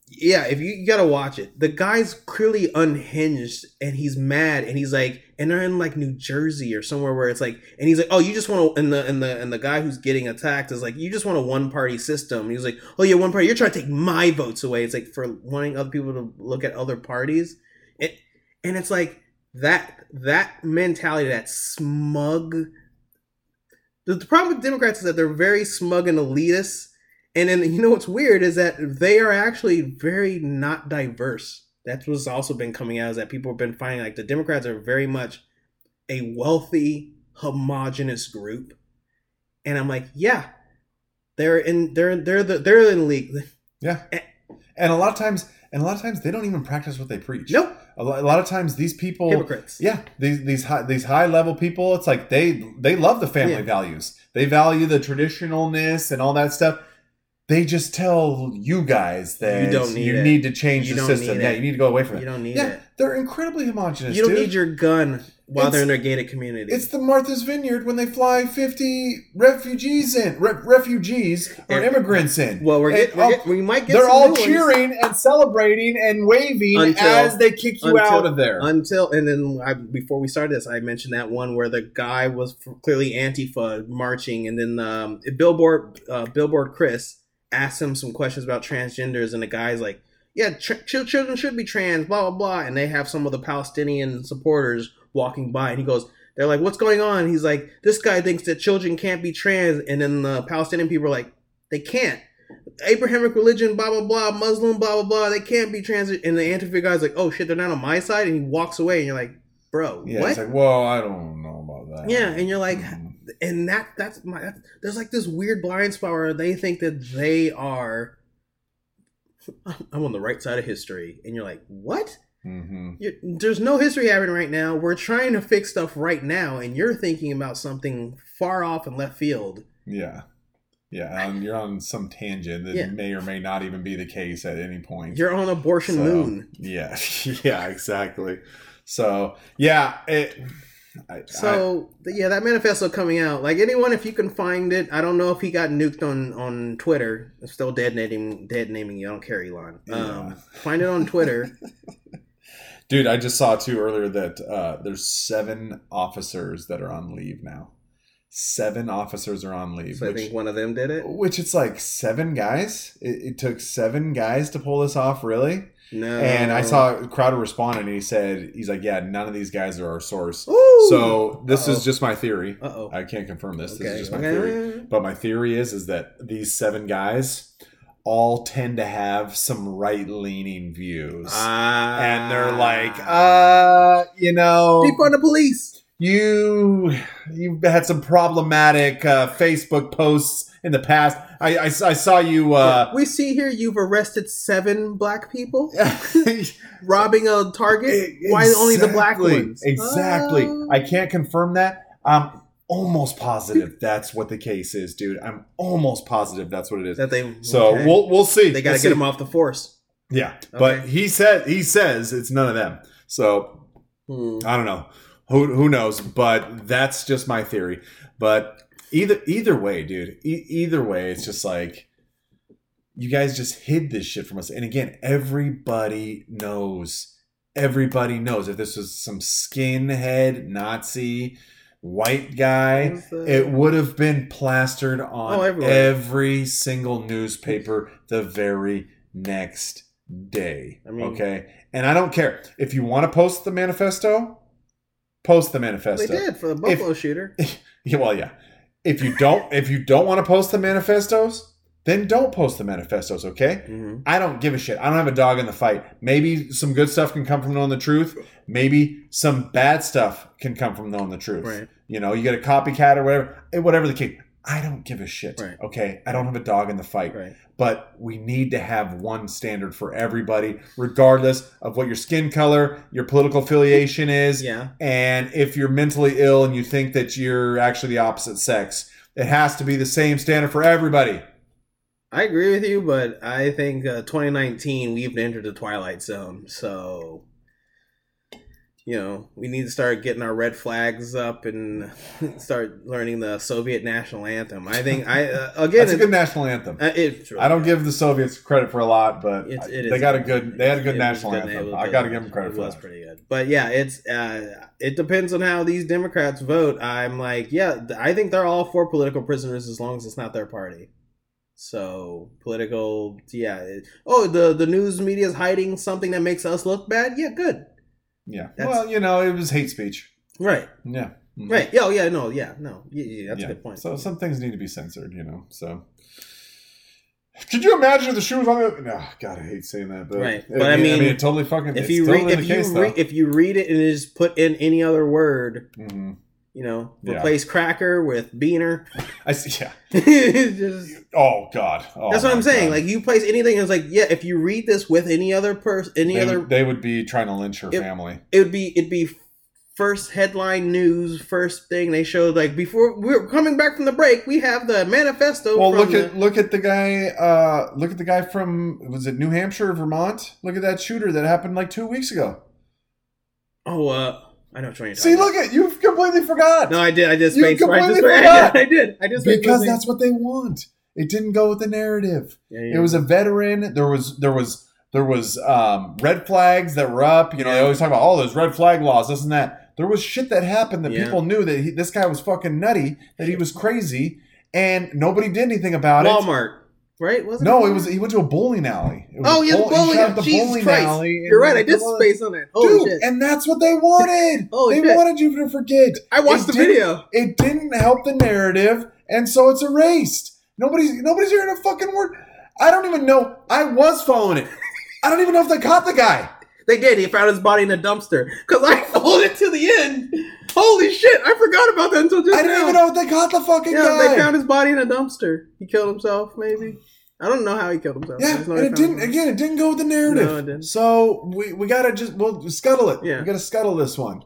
Yeah, if you, you gotta watch it. The guy's clearly unhinged and he's mad and he's like, and they're in like New Jersey or somewhere where it's like, and he's like, oh, you just want to, and the and the and the guy who's getting attacked is like, you just want a one party system. And he's like, oh yeah, one party. You're trying to take my votes away. It's like for wanting other people to look at other parties, it, and it's like that that mentality, that smug. The, the problem with Democrats is that they're very smug and elitist. And then you know what's weird is that they are actually very not diverse. That's what's also been coming out is that people have been finding like the Democrats are very much a wealthy, homogenous group. And I'm like, yeah, they're in they're they're the they're in league. Yeah. And a lot of times, and a lot of times, they don't even practice what they preach. Nope, A a lot of times, these people, hypocrites. yeah, these these high these high level people, it's like they they love the family Yeah. values. They value the traditionalness and all that stuff. They just tell you guys that You you need to change You the system. Yeah, you need to go away from You it. don't need yeah, it. they're incredibly homogenous. You don't dude. need your gun while they're in It's- their gated community. It's the Martha's Vineyard when they fly fifty refugees in, re- refugees or And- immigrants in. well, we're, get, we're get, we might get they're some all cheering and celebrating and waving Until- as they kick you until- out of there. until and then I, before we started this, I mentioned that one where the guy was clearly Antifa marching, and then um, Billboard uh, Billboard Chris asked him some questions about transgenders, and the guy's like, "Yeah, children should be trans, blah blah blah," and they have some of the Palestinian supporters walking by, and he goes. They're like, "What's going on?" He's like, "This guy thinks that children can't be trans," and then the Palestinian people are like, "They can't." Abrahamic religion, blah blah blah, Muslim, blah blah blah. They can't be trans. And the Antifa guy's like, "Oh shit, they're not on my side," and he walks away, and you're like, "Bro, yeah, what?" it's like, well, I don't know about that. yeah, and you're like, Mhm. And that that's my. That's, there's like this weird blind spot where they think that they are. I'm on the right side of history, and you're like, "What?" Mhm. You're, there's no history happening right now. We're trying to fix stuff right now, and you're thinking about something far off and left field. yeah, yeah. Um, you're on some tangent that Yeah. may or may not even be the case at any point. You're on abortion So, moon. Yeah, yeah, exactly. So yeah, it. I, So th- yeah, that manifesto coming out. Like anyone, if you can find it, I don't know if he got nuked on on Twitter. It's still dead naming dead naming you. I don't care, Elon. Yeah. Um, find it on Twitter. Dude, I just saw too earlier that uh, there's seven officers that are on leave now. Seven officers are on leave, so I which, think one of them did it. which it's like seven guys. It, it took seven guys to pull this off, really. No. And I saw Crowder responded, and he said, "He's like, yeah, none of these guys are our source." Ooh! So this Uh-oh. is just my theory. Uh oh. I can't confirm this. This is just my okay. theory. But my theory is is that these seven guys all tend to have some right leaning views. Ah. and they're like, uh, you know, defund the police. You you've had some problematic uh, Facebook posts in the past. I, I, I saw you. Uh, we see here you've arrested seven black people robbing a Target. Why only the black ones? Exactly. Oh. I can't confirm that. I'm almost positive that's what the case is, dude. I'm almost positive that's what it is. that they. So okay. we'll we'll see. They got to We'll get see. them off the force. Yeah, but he said he says it's none of them. So Hmm. I don't know. Who who knows? But that's just my theory. But either either way, dude. E- either way, it's just like you guys just hid this shit from us. And again, everybody knows. Everybody knows if this was some skinhead Nazi white guy, it would have been plastered on Oh, every single newspaper the very next day. I mean- okay, and I don't care if you want to post the manifesto. Post the manifesto. They did for the Buffalo shooter. Yeah, well, yeah. If you don't, if you don't want to post the manifestos, then don't post the manifestos. Okay. Mhm. I don't give a shit. I don't have a dog in the fight. Maybe some good stuff can come from knowing the truth. Maybe some bad stuff can come from knowing the truth. Right. You know, you get a copycat or whatever, eh, whatever the case. I don't give a shit. Right. Okay, I don't have a dog in the fight, Right. but we need to have one standard for everybody, regardless of what your skin color, your political affiliation is, Yeah. and if you're mentally ill and you think that you're actually the opposite sex. It has to be the same standard for everybody. I agree with you, but I think uh, 2019 we've entered the twilight zone. So, you know, we need to start getting our red flags up and start learning the Soviet national anthem. I think I uh, again That's a good national anthem. uh, it's really I don't give the Soviets credit for a lot, but It's, it they got a good. They had a good national good. Anthem. I got to give them credit It for that. pretty good, but yeah, it's uh, it depends on how these Democrats vote. I'm like, yeah, I think they're all for political prisoners as long as it's not their party. So political, yeah. oh, the the news media is hiding something that makes us look bad. Yeah, good. Yeah. That's- well, you know, it was hate speech. Right, Yeah. Mhm. right. Yeah, oh, yeah, no, yeah, no. Yeah, yeah, that's Yeah. a good point. So some things need to be censored, you know. So. Could you imagine if the shoe was on the? No, God, I hate saying that, but Right. I But I mean, I mean, it totally fucking. if you read, the if you case, re- if you read it and just put in any other word, though. You know, Yeah. replace cracker with beaner. I see. Yeah. Just- Oh God. Oh, That's what I'm saying. God. Like you place anything, it's like yeah. If you read this with any other person, any they, other, would, they would be trying to lynch her It- family. it would be it'd be first headline news, first thing they showed. Like before we're coming back from the break, we have the manifesto. Well, look the, at look at the guy. Uh, look at the guy from was it New Hampshire, or Vermont? Look at that shooter that happened like two weeks ago. oh, uh, I know what you're talking See, about. look at you've completely forgot. No, I did. I did You space. I, just, completely I, forgot. did, I did. I did. space because something. that's what they want. It didn't go with the narrative. Yeah, yeah. It was a veteran. There was there was there was um, red flags that were up. You know, they always talk about all those red flag laws, this and that. There was shit that happened that Yeah. people knew that he, this guy was fucking nutty, that he was crazy, and nobody did anything about it. Walmart, right? Wasn't No, it it was he went to a bowling alley. It was Oh yeah, bowl- bowling. at the Jesus bowling Christ! alley You're right. I did space on it. Holy Dude, shit! and that's what they wanted. Holy they shit. wanted you to forget. I watched It the video. It didn't help the narrative, and so it's erased. Nobody's nobody's hearing a fucking word. I don't even know. I was following it. I don't even know if they caught the guy. They did. He found his body in a dumpster. Cause I followed it to the end. Holy shit! I forgot about that until just I didn't now. even know if they caught the fucking Yeah, guy. they found his body in a dumpster. He killed himself, maybe. I don't know how he killed himself. Yeah, and it didn't. Again, it didn't go with the narrative. No, it didn't. So we we gotta just we'll scuttle it. Yeah. We gotta scuttle this one.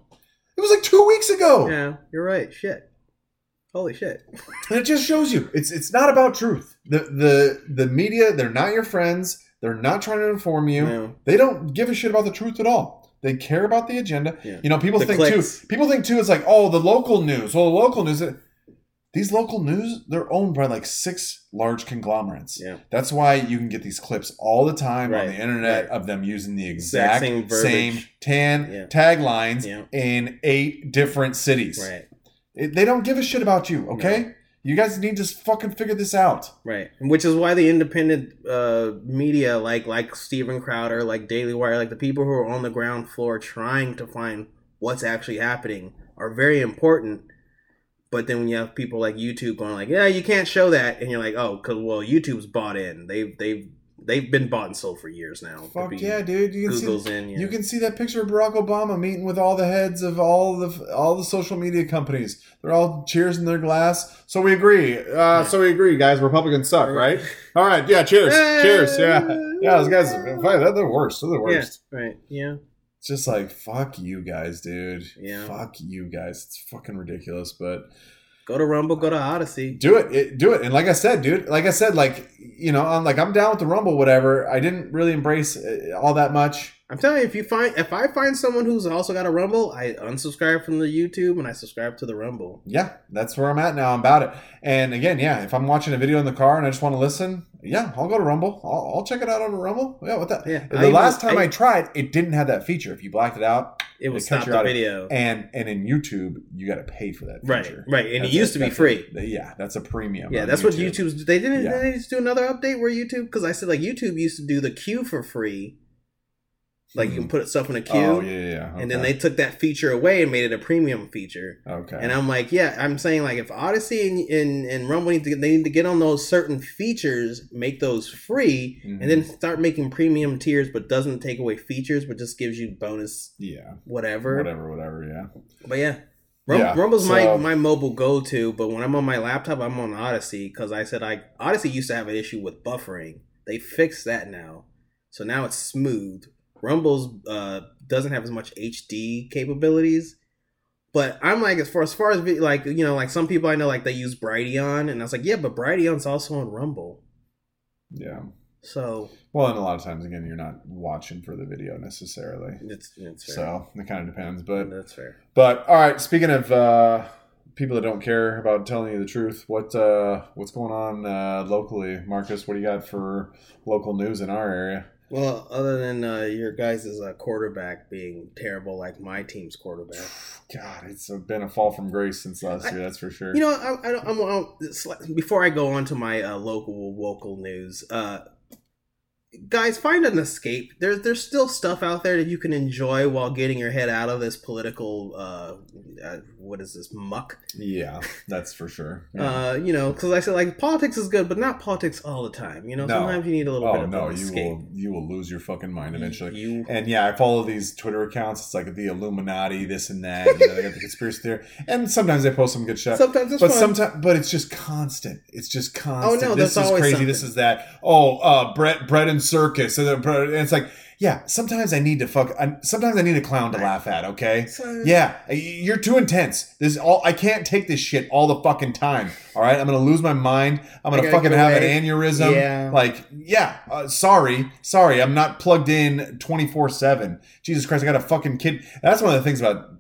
It was like two weeks ago. Yeah, you're right. Shit. Holy shit. And it just shows you it's it's not about truth. The the the media, they're not your friends. They're not trying to inform you. No. They don't give a shit about the truth at all. They care about the agenda. Yeah. You know, people The think clicks. too. People think too. It's like, oh, the local news. Well, the local news. These local news, they're owned by like six large conglomerates. Yeah. That's why you can get these clips all the time on the internet right. of them using the Exact exact, same same, tan Yeah. taglines Yeah. in eight different cities. Right. It- they don't give a shit about you. Okay, you guys need to fucking figure this out. Right. Which is why the independent uh, media, like like Steven Crowder, like Daily Wire, like the people who are on the ground floor trying to find what's actually happening, are very important. But then when you have people like YouTube going like, "Yeah, you can't show that," and you're like, "Oh, because well, YouTube's bought in. They've they've they've been bought and sold for years now." Fuck yeah, dude! You can see in. Yeah. You can see that picture of Barack Obama meeting with all the heads of all the all the social media companies. They're all cheers in their glass. So we agree. Uh, so we agree, guys. Republicans suck, right? All right. Yeah. Cheers. cheers. Yeah. Yeah. Those guys, they're the worst. They're the Yeah. worst. Right. Yeah. It's just like fuck you guys, dude. Yeah. Fuck you guys. It's fucking ridiculous, but Go to Rumble. Go to Odysee. do it, it do it and like i said dude like i said like you know i'm like i'm down with the rumble whatever i didn't really embrace uh, all that much I'm telling you, if you find if I find someone who's also got a Rumble, I unsubscribe from the YouTube and I subscribe to the Rumble. yeah that's where i'm at now I'm about it and again yeah if i'm watching a video in the car and i just want to listen yeah i'll go to rumble i'll, I'll check it out on rumble yeah what that Yeah, the I even- last time I, I- tried it didn't have that feature if you blacked it out It was It cuts stop the out video. and and in youtube you got to pay for that feature right, right. and it used a- to be that's a- free. yeah that's a premium Yeah, that's what YouTube's. They didn't. Yeah. They just do another update where YouTube because I said like YouTube used to do the queue for free, like you can put stuff in a queue, oh yeah yeah, yeah. and then they took that feature away and made it a premium feature. okay And I'm like, yeah, I'm saying like if Odysee and and, and Rumble need to get, they need to get on those certain features, make those free, Mhm. and then start making premium tiers, but doesn't take away features, but just gives you bonus yeah whatever. whatever whatever yeah But yeah, Rum- Yeah, Rumble's my my mobile go to, but when I'm on my laptop, I'm on Odysee because I said I Odysee used to have an issue with buffering. They fixed that now, so now it's smooth. Rumble's uh, doesn't have as much HD capabilities, but I'm like as far as far as like you know like some people I know like they use Brighteon, and I was like yeah, but Brighteon's also on Rumble, Yeah. so Well, and a lot of times, again, you're not watching for the video necessarily. it's it's fair. So it kind of depends. But that's fair. but all right. Speaking of uh, people that don't care about telling you the truth, what uh, what's going on uh, locally, Marcus? What do you got for local news in our area? Well, other than uh, your guys' uh, quarterback being terrible, like my team's quarterback. God, it's been a fall from grace since last I- year. That's for sure. You know, I, I don't, I'm, I'm, like- before I go on to my uh, local local news, uh, guys, find an escape. There's there's still stuff out there that you can enjoy while getting your head out of this political uh, uh what is this muck? yeah, that's for sure. Yeah. Uh, you know, because I said like politics is good, but not politics all the time. You know, No. sometimes you need a little bit oh of no, you escape. will you will lose your fucking mind eventually. You, And yeah, I follow these Twitter accounts. It's like the Illuminati, this and that. You know, they got the conspiracy theory, and sometimes they post some good shit. sometimes it's but sometimes, but it's just constant. It's just constant. Oh, no, this is crazy. This is that. Oh, uh, bread, bread and circus. And it's like, yeah. Sometimes I need to fuck. I, sometimes I need a clown to laugh at. Okay. So- Yeah, you're too intense. This is all. I can't take this shit all the fucking time. All right, I'm gonna lose my mind. I'm gonna fucking have away. an aneurysm. Yeah. Like, yeah. Uh, sorry, sorry. I'm not plugged in 24 seven. Jesus Christ, I got a fucking kid. That's one of the things about.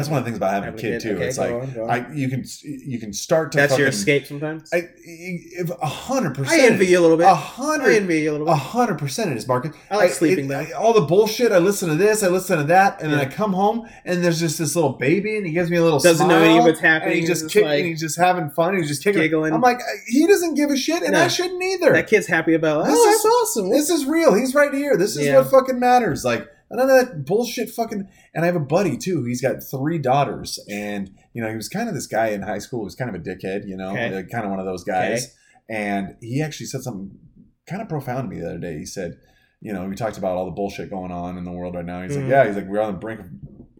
That's one of the things about having a Having kid too. Okay, it's like on, on. I you can you can start to that's your escape sometimes. I if a hundred I percent. envy you a little bit. A I hundred. I envy you a little bit. A hundred percent it is, Marcus. I like sleeping though. I- all the bullshit. I listen to this. I listen to that, and then I come home and there's just this little baby, and he gives me a little Doesn't know any of what's and happening. he's just kicking. like- he's just having fun. He's just kicking. Giggling. I'm like, he doesn't give a shit, and No. I shouldn't either. that kid's happy about. This oh, is- that's awesome. this is real. He's right here. This is Yeah. what fucking matters. Like none of that bullshit. Fucking. And I have a buddy too. He's got three daughters, and you know he was kind of this guy in high school. He was kind of a dickhead. You know, Okay. kind of one of those guys. And he actually said something kind of profound to me the other day. He said, you know, we talked about all the bullshit going on in the world right now. He's Mhm. like, yeah. He's like, we're on the brink of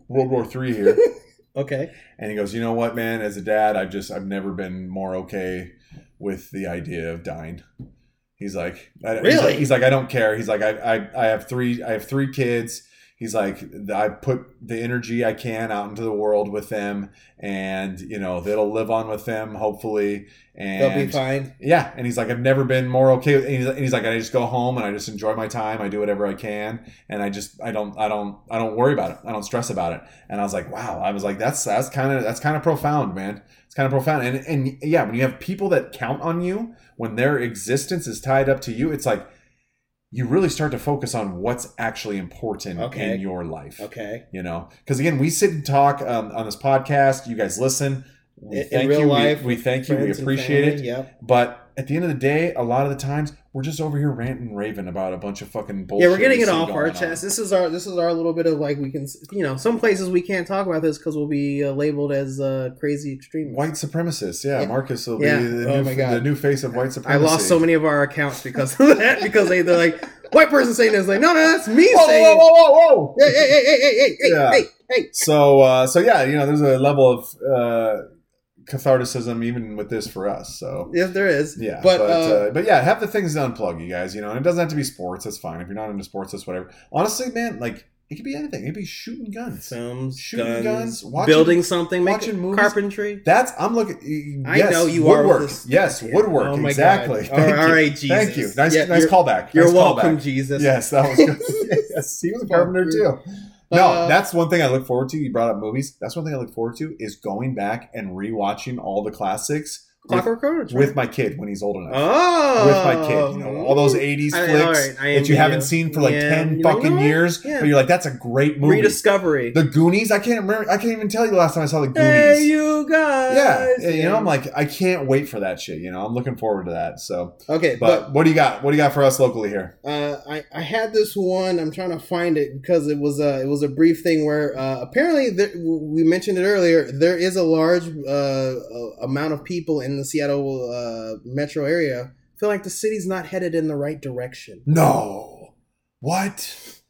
World War Three here. okay. And he goes, you know what, man? As a dad, I've just I've never been more okay with the idea of dying. He's like, I, he's Really? like, he's like, I don't care. He's like, I, I I have three I have three kids. He's like, I put the energy I can out into the world with them, and you know they'll live on with them hopefully. And They'll be fine. yeah, and he's like, I've never been more okay. with- And he's, and he's like, I just go home and I just enjoy my time. I do whatever I can, and I just, I don't, I don't, I don't worry about it. I don't stress about it. And I was like, wow. I was like, that's that's kind of that's kind of profound, man. It's kind of profound. And and yeah, when you have people that count on you, when their existence is tied up to you, it's like you really start to focus on what's actually important Okay. in your life Okay. you know because again we sit and talk um, on this podcast you guys listen we In- in thank real you We- life, we, thank you we appreciate it Yep. but at the end of the day a lot of the times we're just over here ranting raving about a bunch of fucking bullshit Yeah, we're getting it off our on. chest. This is our this is our little bit of like we can you know some places we can't talk about this because we'll be uh, labeled as uh, crazy extremists. white supremacists yeah, Yeah. marcus will Yeah. be the, Oh new, my God. the new face of white supremacy. I lost so many of our accounts because of that because they they're like white person saying this like no no that's me whoa, saying whoa, whoa, whoa, whoa. hey hey hey hey hey hey Yeah. hey hey so uh so yeah you know there's a level of uh catharticism even with this for us so yes there is Yeah, but, but uh, uh, but yeah, have the things to unplug, you guys. You know, and it doesn't have to be sports. That's fine. If you're not into sports, that's whatever. Honestly, man, like it could be anything. It could be shooting guns. films Shooting guns, guns, watching- building something making watching movies. carpentry That's I'm looking. I yes, know you are woodwork. with this- Yes, Yeah. woodwork. Oh my exactly. God. Thank all you. Jesus Thank you. Nice, Yeah, nice you're, callback. you're nice welcome Callback. Jesus Yes, that was good. yes, he was a carpenter too. No, Uh, that's one thing I look forward to. You brought up movies. That's one thing I look forward to is going back and rewatching all the classics Clockwork Orange with my kid when he's old enough. oh with my kid. You know, all those '80s I- flicks right, that you haven't seen for like Yeah, ten you know fucking what? years, Yeah. but you're like, that's a great movie. rediscovery the Goonies. I can't remember. I can't even tell you the last time I saw the Goonies. hey you guys yeah, you know, I'm like, I can't wait for that shit. You know, I'm looking forward to that. So, okay but, but, what do you got? What do you got for us locally here? uh, I, I had this one i'm trying to find it because it was a it was a brief thing where uh, apparently there, we mentioned it earlier there is a large uh, amount of people in the seattle uh, metro area feel like the city's not headed in the right direction No, what?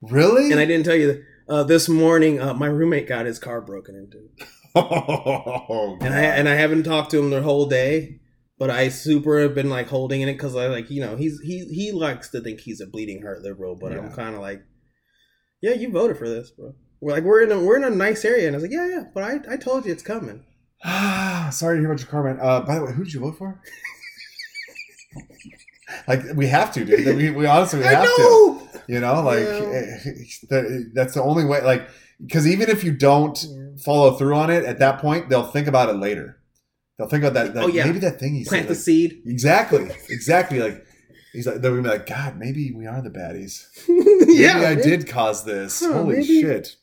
Really? and I didn't tell you. Uh, this morning, uh, my roommate got his car broken into, Oh, and I and I haven't talked to him the whole day. But I super have been like holding in it because I like you know he's he he likes to think he's a bleeding heart liberal, but I'm kind of like, yeah, you voted for this, bro. We're like we're in a we're in a nice area, and I was like, yeah, yeah, but I I told you it's coming. Ah, sorry to hear about your car, man. Uh, by the way, who did you vote for? like we have to, dude. We, we honestly we have to. You know, like Yeah. eh, that, that's the only way. Like, because even if you don't follow through on it at that point, they'll think about it later. They'll think about that. that Oh, yeah. maybe that thing he Plant said. the like- seed. exactly, exactly. Like he's like, they're gonna be like, God, maybe we are the baddies. Maybe yeah, I did cause this. Huh, Holy maybe- shit.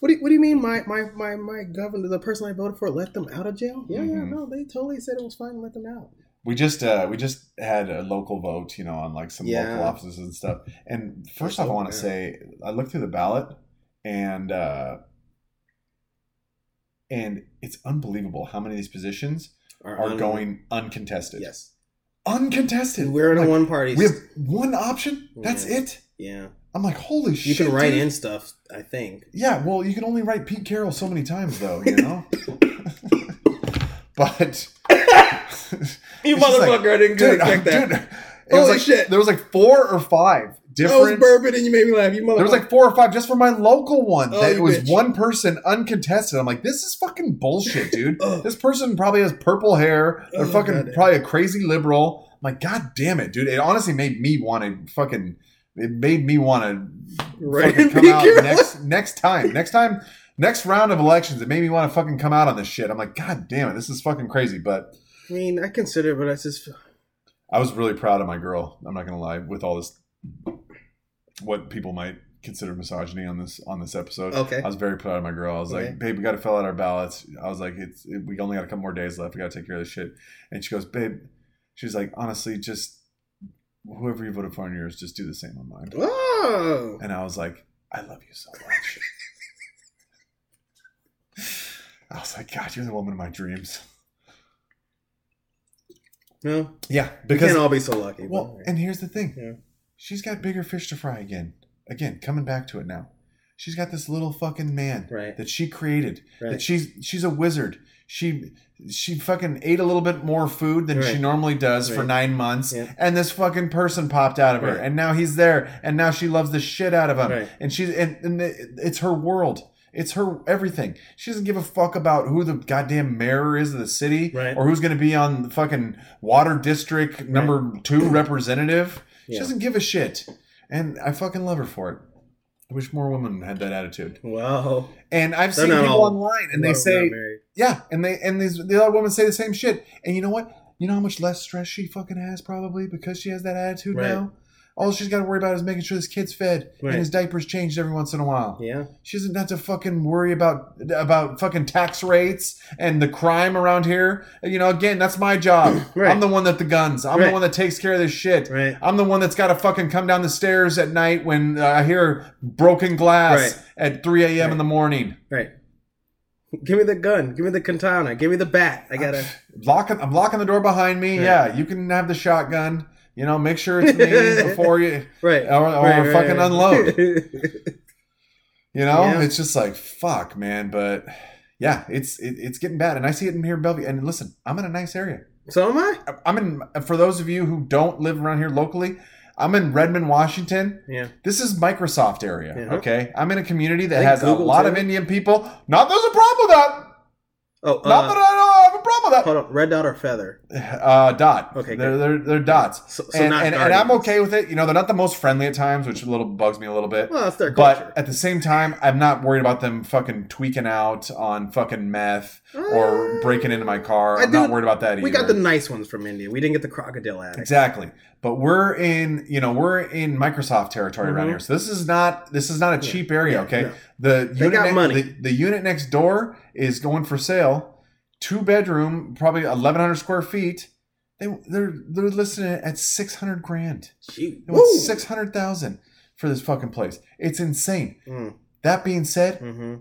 What do, you, what do you mean my, my, my, my governor, the person I voted for, let them out of jail? Yeah, yeah, Mhm. no, they totally said it was fine to let them out. We just uh we just had a local vote, you know, on like some Yeah. local offices and stuff. And first off, I want to say I looked through the ballot, and uh and it's unbelievable how many of these positions are un- going uncontested. Yes. uncontested. We're in a one party. We have one option. That's Yeah. it. yeah. I'm like, holy You shit! You can write dude. in stuff, I think. Yeah, well, you can only write Pete Carroll so many times, though. You know. but You It's just like, motherfucker, I didn't dude, expect that. dude, it Holy was like, shit. There was like four or five different. That was different. bourbon and you made me laugh. You motherfucker. There was like four or five just for my local one. Oh, that you was bitch. one person uncontested. I'm like, this is fucking bullshit, dude. This person probably has purple hair. They're Oh, fucking goddamn. probably a crazy liberal. I'm like, god damn it, dude. It honestly made me want to fucking. It made me want to Right. come out careful. next next time. Next time. Next round of elections, it made me want to fucking come out on this shit. I'm like, God damn it, this is fucking crazy. But I mean, I consider it, but I just. I was really proud of my girl. I'm not gonna lie. With all this, what people might consider misogyny on this on this episode, Okay. I was very proud of my girl. I was Okay. like, babe, we got to fill out our ballots. I was like, it's it, we only got a couple more days left. We got to take care of this shit. And she goes, babe, she's like, honestly, just whoever you voted for on yours, just do the same on mine. Oh. And I was like, I love you so much. I was like, God, you're the woman of my dreams. No. Yeah, We because can't all be so lucky. but- well, and here's the thing. Yeah. She's got bigger fish to fry again. Again, coming back to it now. She's got this little fucking man Right. that she created. Right. That she's she's a wizard. She she fucking ate a little bit more food than she normally does for nine months, Yeah. and this fucking person popped out of her, Right. and now he's there, and now she loves the shit out of him, Right. and she's and, and it's her world. It's her everything. She doesn't give a fuck about who the goddamn mayor is of the city Right. or who's going to be on the fucking water district number two representative. She doesn't give a shit. And I fucking love her for it. I wish more women had that attitude. Wow. And I've They're seen people all- online and they say. Yeah, and they and these the other women say the same shit. And you know what? You know how much less stress she fucking has probably because she has that attitude Right. now? All she's got to worry about is making sure this kid's fed Right. and his diapers changed every once in a while. Yeah. She doesn't have to fucking worry about about fucking tax rates and the crime around here. You know, again, that's my job. Right. I'm the one that the guns. I'm the one that takes care of this shit. Right. I'm the one that's got to fucking come down the stairs at night when uh, I hear broken glass Right. at 3 a.m. in the morning. Right. Give me the gun. Give me the katana. Give me the bat. I gotta. Locking, I'm locking the door behind me. Right. Yeah, you can have the shotgun. You know, make sure it's me before you, Right. or, or right, fucking right. unload. You know, Yeah. it's just like fuck, man. But yeah, it's it, it's getting bad, and I see it in here in Bellevue. And listen, I'm in a nice area. so am I. I'm in. For those of you who don't live around here locally, I'm in Redmond, Washington. Yeah. This is Microsoft area. Yeah. Okay, I'm in a community that has a lot too. of Indian people. Not there's a problem with that. Oh, Not uh, that I don't have a problem with hold on. Red dot or feather? Uh, dot. Okay, they're they're, they're dots. So, so and, not and, and I'm okay with it. You know, they're not the most friendly at times, which a little bugs me a little bit. Well, that's their culture. But at the same time, I'm not worried about them fucking tweaking out on fucking meth or Uh, breaking into my car. I'm not worried about that either. We got the nice ones from India. We didn't get the crocodile addict. exactly. But we're in, you know, we're in Microsoft territory around Mhm. here. So this is not this is not a Yeah. cheap area. Yeah, Okay, no. the They unit got ne- money. The, the unit next door is going for sale. Two bedroom, probably 1,100 square feet. They they're they're listing it at 600 grand. Shoot. They 600,000 for this fucking place. It's insane. Mm, That being said, mm-hmm.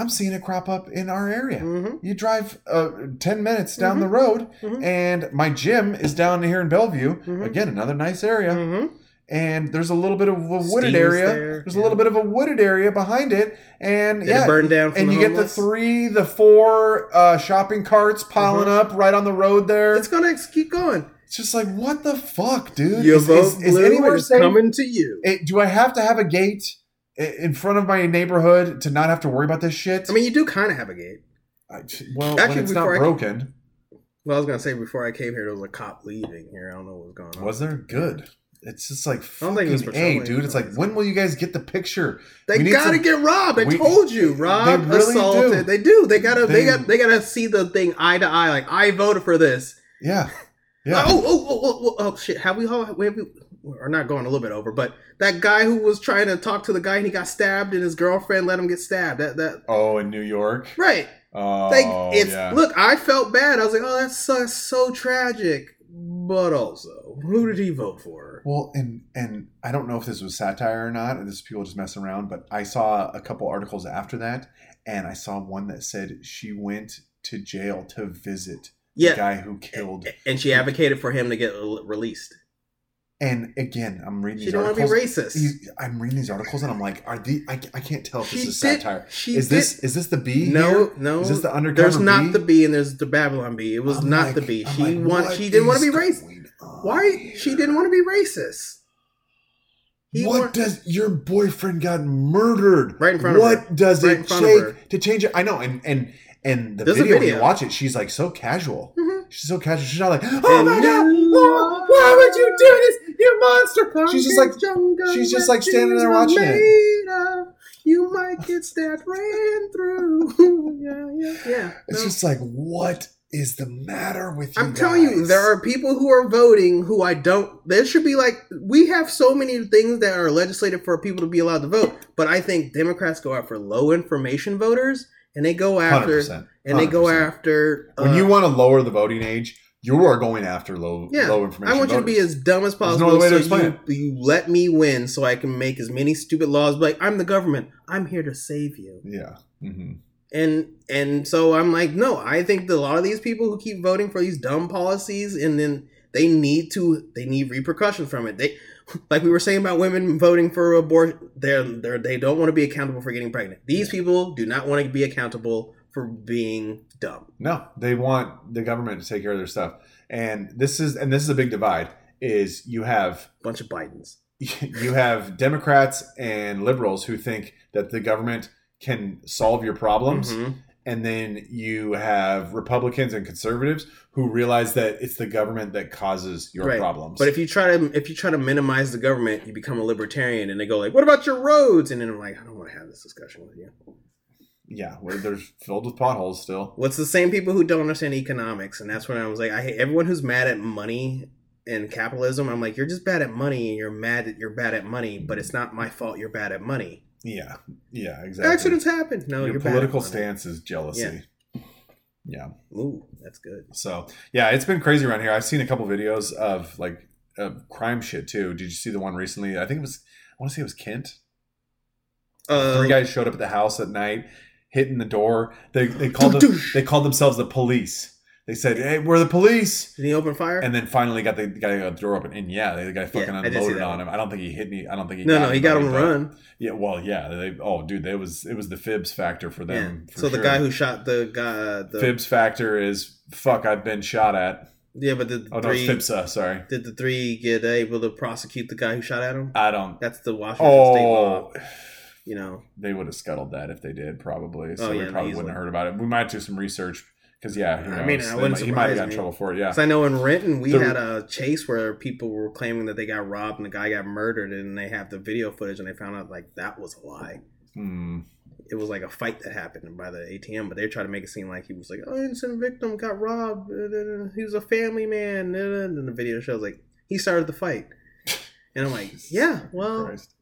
I'm seeing it crop up in our area. Mm-hmm. You drive uh, 10 minutes down Mhm. the road, Mhm. and my gym is down here in Bellevue. Mhm. Again, another nice area. Mm-hmm. and there's a little bit of a wooded Steve's area. there, There's yeah. a little bit of a wooded area behind it, and Did yeah, it burn down and you get the three, the four uh, shopping carts piling Mhm. up right on the road there. It's gonna keep going. It's just like what the fuck, dude? You Is- vote is, is blue, anywhere it's safe? coming to you. Eh, do I have to have a gate in front of my neighborhood to not have to worry about this shit? I mean, you do kind of have a gate. I- well, Actually, it's not I- broken, Well, I was gonna say before I came here, there was a cop leaving here. I don't know what was going on. was there good? It's just like don't think he was fucking a dude. It's like when will you guys get the picture? They We gotta some- get robbed. I we- told you, Rob They really assaulted. do. They do. They gotta. They, They- got. They gotta see the thing eye to eye. Like I voted for this. Yeah, yeah. Oh, oh, oh, oh, oh, oh, shit. Have we all? We we're not going a little bit over, but that guy who was trying to talk to the guy and he got stabbed, and his girlfriend let him get stabbed. That that Oh, in New York. right. Oh, Like it's yeah. look. I felt bad. I was like, oh, that's so, that's so tragic. But also, who did he vote for? Well, and and I don't know if this was satire or not, and this is people just messing around, but I saw a couple articles after that, and I saw one that said she went to jail to visit the guy who killed. and she advocated for him to get released. And again, I'm reading She these didn't want to be articles. racist. You- I'm reading these articles, and I'm like, are the? I, I can't tell if She this is did- satire. Is did- this is this the B? No, here? no. Is this the undercover? There's not B? the B and there's the Babylon Bee. It was I'm not like- the B. She like, want. She didn't want to be racist. Why? She didn't want to be racist. He what want- does your boyfriend got murdered Right in front of what her. does Right it in front of take to change it? I know, and and and the There's video, when you watch it, she's like so casual. Mhm. She's so casual. She's not like, oh And my god, oh, why would you do this, you monster? She's just like, she's just like standing there watching it. You might get stabbed ran through. yeah, yeah, yeah. it's No. just like, what is the matter with you? I'm telling you, there are people who are voting who I don't. There should be like we have so many things that are legislated for people to be allowed to vote, but I think Democrats go out for low information voters, and they go after 100%, and they go 100%. after. When uh, you want to lower the voting age, you are going after low Yeah, low information. I want you to be as dumb as There's no possible. other way to so explain you, you let me win, so I can make as many stupid laws. Like I'm the government. I'm here to save you. yeah. hmm and and so I'm like, no, I think that a lot of these people who keep voting for these dumb policies, and then they need to, they need repercussions from it. They, like we were saying about women voting for abortion, they're, they're they don't want to be accountable for getting pregnant. These people do not want to be accountable for being dumb. No, they want the government to take care of their stuff. And this is and this is a big divide is you have a Bunch of Bidens. you have Democrats and liberals who think that the government can solve your problems Mhm. And then you have Republicans and conservatives who realize that it's the government that causes your Right. problems. But if you try to if you try to minimize the government, you become a libertarian, and they go like, "What about your roads?" And then I'm like, I don't want to have this discussion with you. yeah, where they're filled with potholes still. What's the same people who don't understand economics, and that's when I was like, I hate everyone who's mad at money and capitalism. I'm like, you're just bad at money, and you're mad that you're bad at money, but it's not my fault you're bad at money. Yeah. Yeah, exactly. Accidents happen. No, your political stance is jealousy. yeah. Ooh, that's good. So yeah, it's been crazy around here. I've seen a couple videos of like of crime shit too. Did you see the one recently? I think it was I want to say it was Kent. Uh, Three guys showed up at the house at night, hitting the door. They they called them, they called themselves the police. They said, "Hey, we're the police." Did he open fire? And then finally got the guy got the door open, and yeah, the guy fucking see unloaded on him. I don't think he hit me. I don't think he. no, no, he got him to run. Yeah, well, yeah. They, oh, dude, it was it was the fibs factor for Yeah. them. for So the guy who shot the guy, uh, the fibs factor is fuck. I've been shot at. yeah, but did the Oh no, three. Sorry, did the three get able to prosecute the guy who shot at him? I don't. That's the Washington state law. Oh, You know, they would have scuttled that if they did, probably. So Oh, we probably easily. wouldn't have heard about it. We might do some research because yeah, I mean. I wouldn't might- he might have surprise got in trouble for it. Yeah, 'Cause I know in Renton we The- had a chase where people were claiming that they got robbed and the guy got murdered, and they have the video footage, and they found out like that was a lie. Hmm. It was like a fight that happened by the ATM, but they tried to make it seem like he was like, "Oh, innocent victim got robbed. He was a family man." uh, uh," And then the video shows like he started the fight, and I'm like, "Yeah, well, Christ.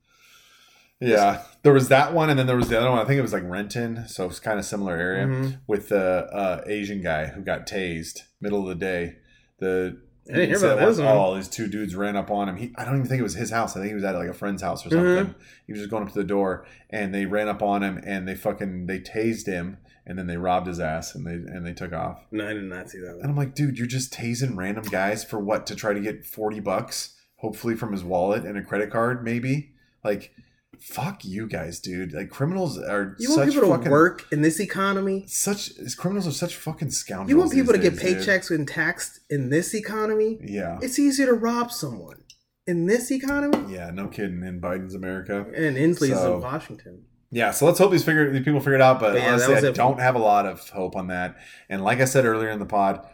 Yeah, there was that one, and then there was the other one. I think it was like Renton, so it's kind of similar area mhm. with the uh, Asian guy who got tased middle of the day. The I didn't hear about this. Oh, these two dudes ran up on him. He, I don't even think it was his house. I think he was at like a friend's house or Mhm. something. He was just going up to the door, and they ran up on him, and they fucking they tased him, and then they robbed his ass, and they and they took off. no, I did not see that And. I'm like, dude, you're just tasing random guys for what to try to get forty bucks. hopefully from his wallet and a credit card, maybe. Like, fuck you guys, dude. Like criminals are You want people to work in this economy? such criminals are such fucking scoundrels. You want people to get days, dude. paychecks and taxed in this economy? Yeah. It's easier to rob someone in this economy Yeah, no kidding. In Biden's America. and Inslee's So- in Washington. Yeah, so let's hope these figure these people figure it out. But, But yeah, honestly, I don't have a lot of hope on that. And like I said earlier in the pod,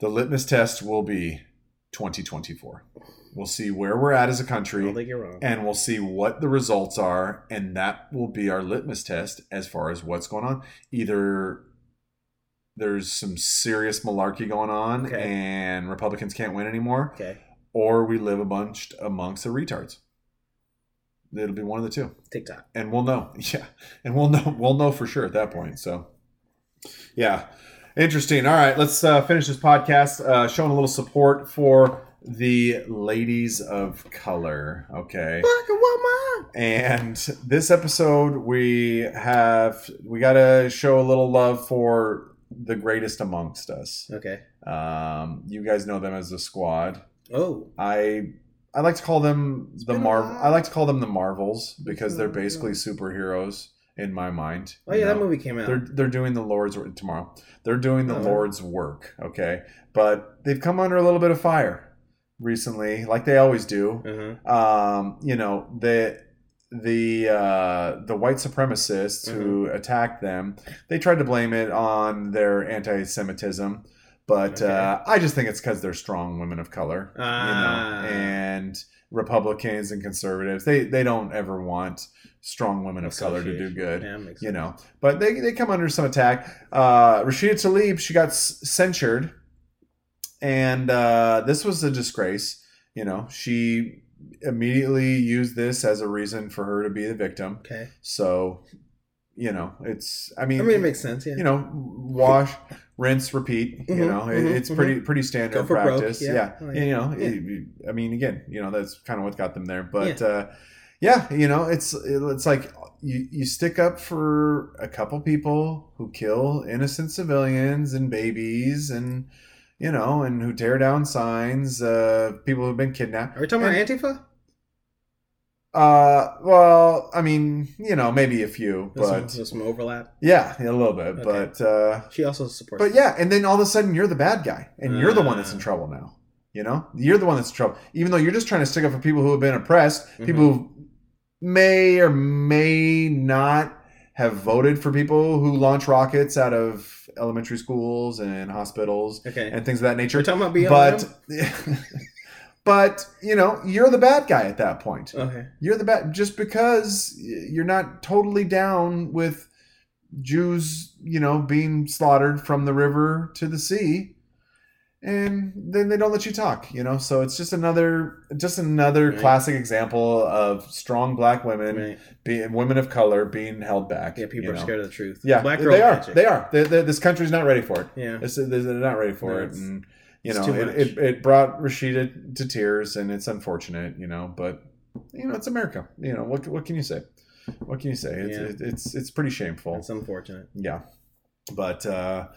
the litmus test will be 2024. We'll see where we're at as a country, don't think you're wrong. and we'll see what the results are, and that will be our litmus test as far as what's going on. Either there's some serious malarkey going on, Okay. and Republicans can't win anymore, Okay, or we live a bunch amongst the retards. It'll be one of the two TikTok. and we'll know yeah and we'll know we'll know for sure at that point so yeah interesting all right let's uh, finish this podcast uh, showing a little support for the ladies of color okay Black woman. and this episode we have we gotta show a little love for the greatest amongst us Okay. um, you guys know them as the squad Oh, I I like to call them the Marvel. I like to call them the Marvels because they're basically superheroes in my mind. oh yeah, that movie came out. They're they're doing the Lord's work tomorrow. They're doing the Oh. Lord's work. Okay, but they've come under a little bit of fire recently, like they always do. Uh-huh. Um, you know the the uh, the white supremacists who Mm-hmm. attacked them. They tried to blame it on their anti-Semitism. But Okay. uh, I just think it's because they're strong women of color you Ah. know, and Republicans and conservatives, they they don't ever want strong women of color to do good, Yeah, you know. But they they come under some attack. Uh, Rashida Tlaib, she got s- censured, and uh, this was a disgrace. You know, she immediately used this as a reason for her to be the victim. Okay. So, you know, it's. I mean, I mean, it makes sense. Yeah. you know, wash, rinse, repeat. You Mhm, know, mhm, it's pretty pretty standard for broke, practice. yeah. Yeah, yeah. And, you know, Yeah. it- I mean, again, you know, that's kind of what got them there. But uh, yeah, you know, it's it's like you you stick up for a couple people who kill innocent civilians and babies and. You know, and who tear down signs, uh, people who've been kidnapped. Are we talking about Antifa? Uh, well, I mean, you know, maybe a few, There's but there's some overlap. yeah, a little bit. Okay. But uh, She also supports. But yeah, and then all of a sudden you're the bad guy, and you're the one that's in Ah. trouble now. You know, you're the one that's in trouble, even though you're just trying to stick up for people who have been oppressed, Mm-hmm. people who may or may not have voted for people who launch rockets out of elementary schools and hospitals Okay. and things of that nature. We're talking about BLM. But, but you know, you're the bad guy at that point okay. you're the bad just because you're not totally down with Jews, you know, being slaughtered from the river to the sea, and then they don't let you talk, you know. So it's just another, just another Right. classic example of strong black women, Right. being women of color being held back. Yeah, people are know. scared of the truth. Yeah, Black they girl are. magic. They are. They, they, this country's not ready for it. Yeah. It's, they're not ready for No, it, and you know, it, it, it brought Rashida to tears, and it's unfortunate, you know, but you know, it's America. You know, what what can you say? What can you say? It's Yeah. it, it's it's pretty shameful. It's unfortunate. Yeah, but uh,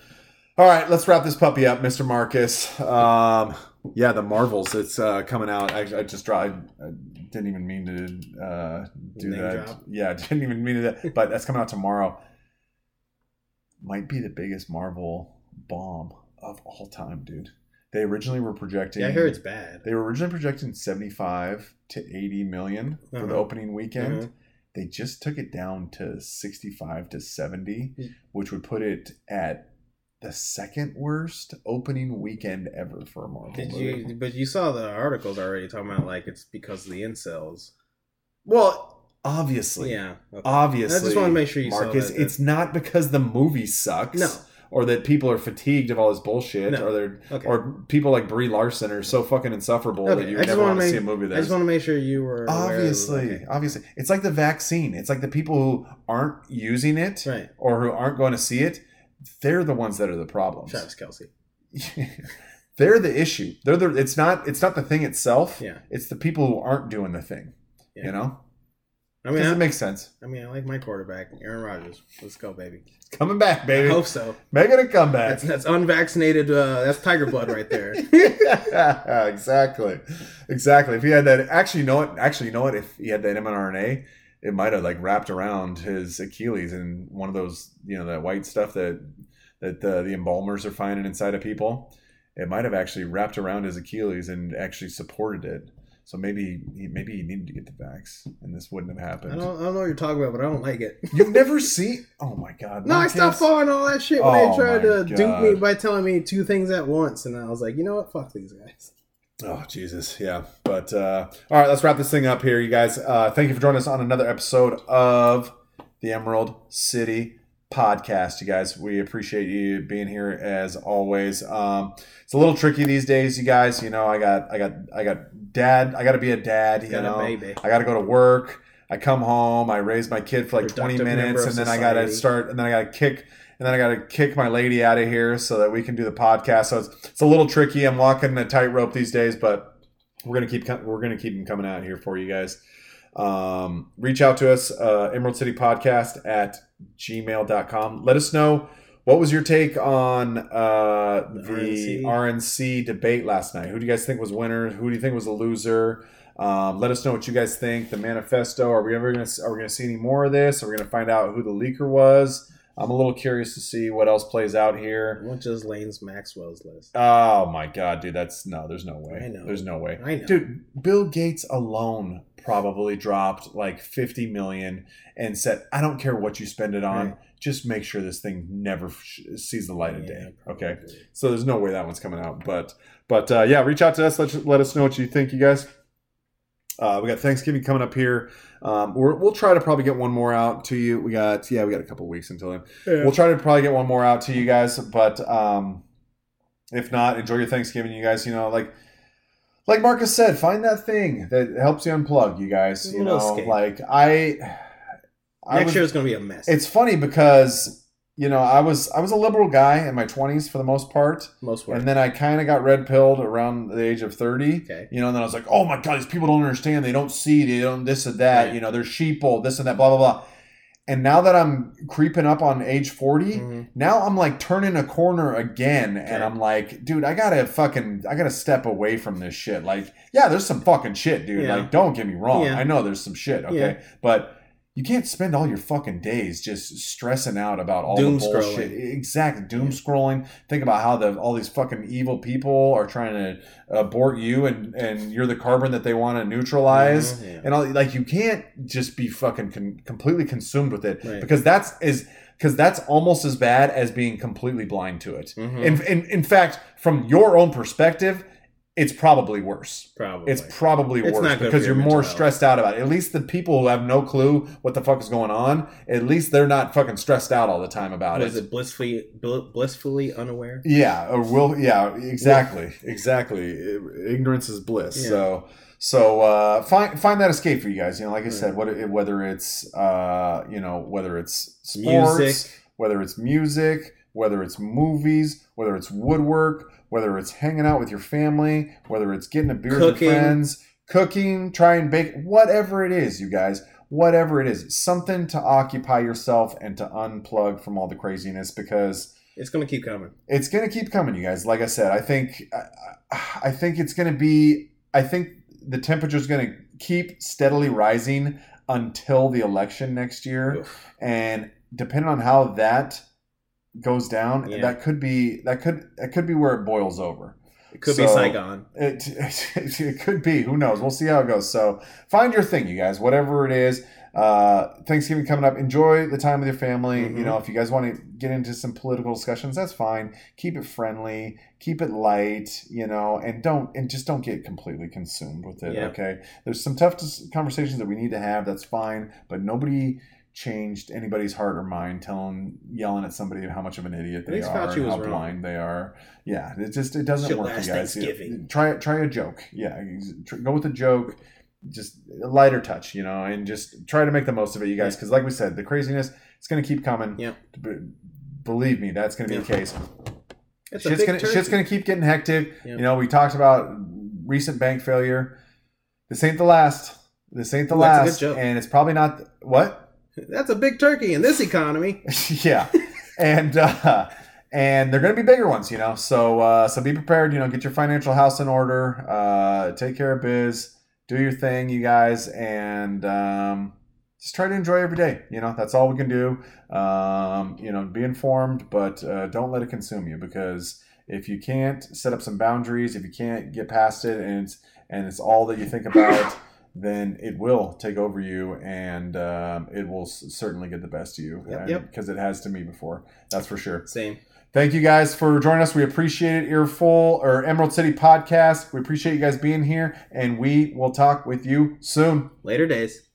all right, let's wrap this puppy up, Mister Marcus. Um, yeah, the Marvels. It's uh, coming out. I, I just draw. I, I didn't even mean to uh, do Name that. drop? Yeah, I didn't even mean to do that. But that's coming out tomorrow. Might be the biggest Marvel bomb of all time, dude. They originally were projecting. Yeah, I hear it's bad. They were originally projecting 75 to 80 million for the Uh-huh. opening weekend. Uh-huh. They just took it down to 65 to 70, Mm. which would put it at the second worst opening weekend ever for a Marvel Did movie. you? But you saw the articles already talking about like it's because of the incels. Well, obviously. Yeah. Okay. Obviously. I just wanna make sure you saw Marcus, that- it's not because the movie sucks. No. Or that people are fatigued of all this bullshit, No. or they're, Okay. or people like Brie Larson are so fucking insufferable that you never wanna make- see a movie. I just want to make sure you were aware of- obviously okay. obviously it's like the vaccine it's like the people who aren't using it Right. or who aren't going to see it they're the ones that are the problems Travis Kelce. they're the issue they're the it's not it's not the thing itself Yeah. it's the people who aren't doing the thing Yeah. you know I mean, I, it makes sense. I mean, I like my quarterback, Aaron Rodgers. Let's go, baby. Coming back, I baby. hope so. Making a comeback. That's that's unvaccinated. Uh, that's tiger blood right there. exactly. Exactly. If he had that, actually, you know what? Actually, you know what? If he had that mRNA, it might have like wrapped around his Achilles and one of those, you know, that white stuff that that uh, the embalmers are finding inside of people. It might have actually wrapped around his Achilles and actually supported it. So maybe he maybe he needed to get the vax, and this wouldn't have I happened. don't, I don't know what you're talking about, but I don't like it. You've never seen? Oh my god! No, I stopped following all that shit when Oh they tried to dupe me by telling me two things at once, and I was like, you know what? Fuck these guys. Oh Jesus, yeah. But uh, all right, let's wrap this thing up here, you guys. Uh, thank you for joining us on another episode of the Emerald City Podcast. You guys, we appreciate you being here as always. Um, it's a little tricky these days, you guys. You know, I got, I got, I got dad. I got to be a dad. You Got a know, baby. I got to go to work. I come home. I raise my kid for like twenty Productive minutes, and then I got to start, and then I got to kick and then I got to kick my lady out of here so that we can do the podcast. So it's, it's a little tricky. I'm walking a tightrope these days, but we're gonna keep we're gonna keep them coming out here for you guys. Um, reach out to us, uh, Emerald City Podcast at gmail.com. Let us know what was your take on uh, The the RNC. RNC debate last night. Who do you guys think was winner? Who do you think was a loser? Um, let us know what you guys think. The manifesto. Are we ever gonna are we gonna see any more of this? Are we gonna find out who the leaker was? I'm a little curious to see what else plays out here. What just Lane's Maxwell's list? Oh my god, dude, that's no, there's no way. I know. There's no way. I know. Dude, Bill Gates alone probably dropped like 50 million and said, "I don't care what you spend it on, Right. just make sure this thing never sh- sees the light of Yeah, day." Okay. So there's no way that one's coming out, but but uh, yeah, reach out to us. Let let us know what you think, you guys. Uh, we got Thanksgiving coming up here. Um, we're, we'll try to probably get one more out to you. We got yeah, we got a couple weeks until then. We'll try to probably get one more out to you guys, but um, if not, enjoy your Thanksgiving, you guys. You know, like like Marcus said, find that thing that helps you unplug, you guys. You know, escape. like I, I Next was- year is gonna be a mess. It's funny because you know I was I was a liberal guy in my twenties for the most part, most work. and then I kind of got red pilled around the age of thirty. okay. You know, and then I was like, oh my god, these people don't understand. They don't see. They don't this and that. Right. You know, they're sheeple, this and that, blah blah blah. And now that I'm creeping up on age 40, Mhm. now I'm like turning a corner again, and I'm like, dude, I gotta fucking, I gotta step away from this shit. Like, yeah, there's some fucking shit, dude. Yeah. Like, don't get me wrong. Yeah. I know there's some shit, okay, Yeah. but you can't spend all your fucking days just stressing out about all Doom the bullshit. scrolling. Exactly, doom scrolling. Think about how the all these fucking evil people are trying to abort you, and and you're the carbon that they want to neutralize yeah. and all like you can't just be fucking con- completely consumed with it Right. because that's is because that's almost as bad as being completely blind to it. Mhm. In, in in fact, from your own perspective, it's probably worse. Probably. It's probably It's worse because you're more stressed out about it. At least the people who have no clue what the fuck is going on, at least they're not fucking stressed out all the time about Was it. it blissfully blissfully unaware? Yeah, or will yeah, exactly, exactly. Ignorance is bliss. Yeah. So so uh, find find that escape for you guys. You know, like I said, what whether it's uh, you know whether it's sports, Music. whether it's music, whether it's movies, whether it's woodwork, whether it's hanging out with your family, whether it's getting a beer with your friends, cooking, try and bake, whatever it is, you guys. Whatever it is, something to occupy yourself and to unplug from all the craziness because It's gonna keep coming. it's going to keep coming you guys like i said i think i, I think it's going to be i think the temperature is going to keep steadily rising until the election next year Oof. and depending on how that goes down Yeah. that could be that could that could be where it boils over It could be Saigon. it, it could be. Who knows? We'll see how it goes. So find your thing, you guys. Whatever it is. Uh, Thanksgiving coming up. Enjoy the time with your family. Mhm. You know, if you guys want to get into some political discussions, that's fine. Keep it friendly. Keep it light. You know, and don't and just don't get completely consumed with it. Yeah. Okay. There's some tough conversations that we need to have. That's fine. But nobody changed anybody's heart or mind telling yelling at somebody how much of an idiot they think are and how wrong. blind they are yeah it just it doesn't Shit work you last guys Thanksgiving. try try a joke yeah go with a joke just a lighter touch you know and just try to make the most of it you guys because like we said the craziness it's going to keep coming Yeah. Believe me that's going to be the case It's a shit's big gonna turkey. shit's gonna keep getting hectic Yeah. you know we talked about recent bank failure this ain't the last This ain't the Ooh, that's a good last, joke. and it's probably not what. That's a big turkey in this economy. yeah, and uh, and they're going to be bigger ones, you know. So uh, so be prepared. You know, get your financial house in order. Uh, take care of biz. Do your thing, you guys, and um, just try to enjoy every day. You know, that's all we can do. Um, you know, be informed, but uh, don't let it consume you because if you can't set up some boundaries, if you can't get past it, and it's and it's all that you think about. Then it will take over you, and um, it will certainly get the best of you. Yep, yep. Because it has to me before, that's for sure. Same. Thank you guys for joining us. We appreciate it. Earful or Emerald City Podcast. We appreciate you guys being here, and we will talk with you soon. Later days.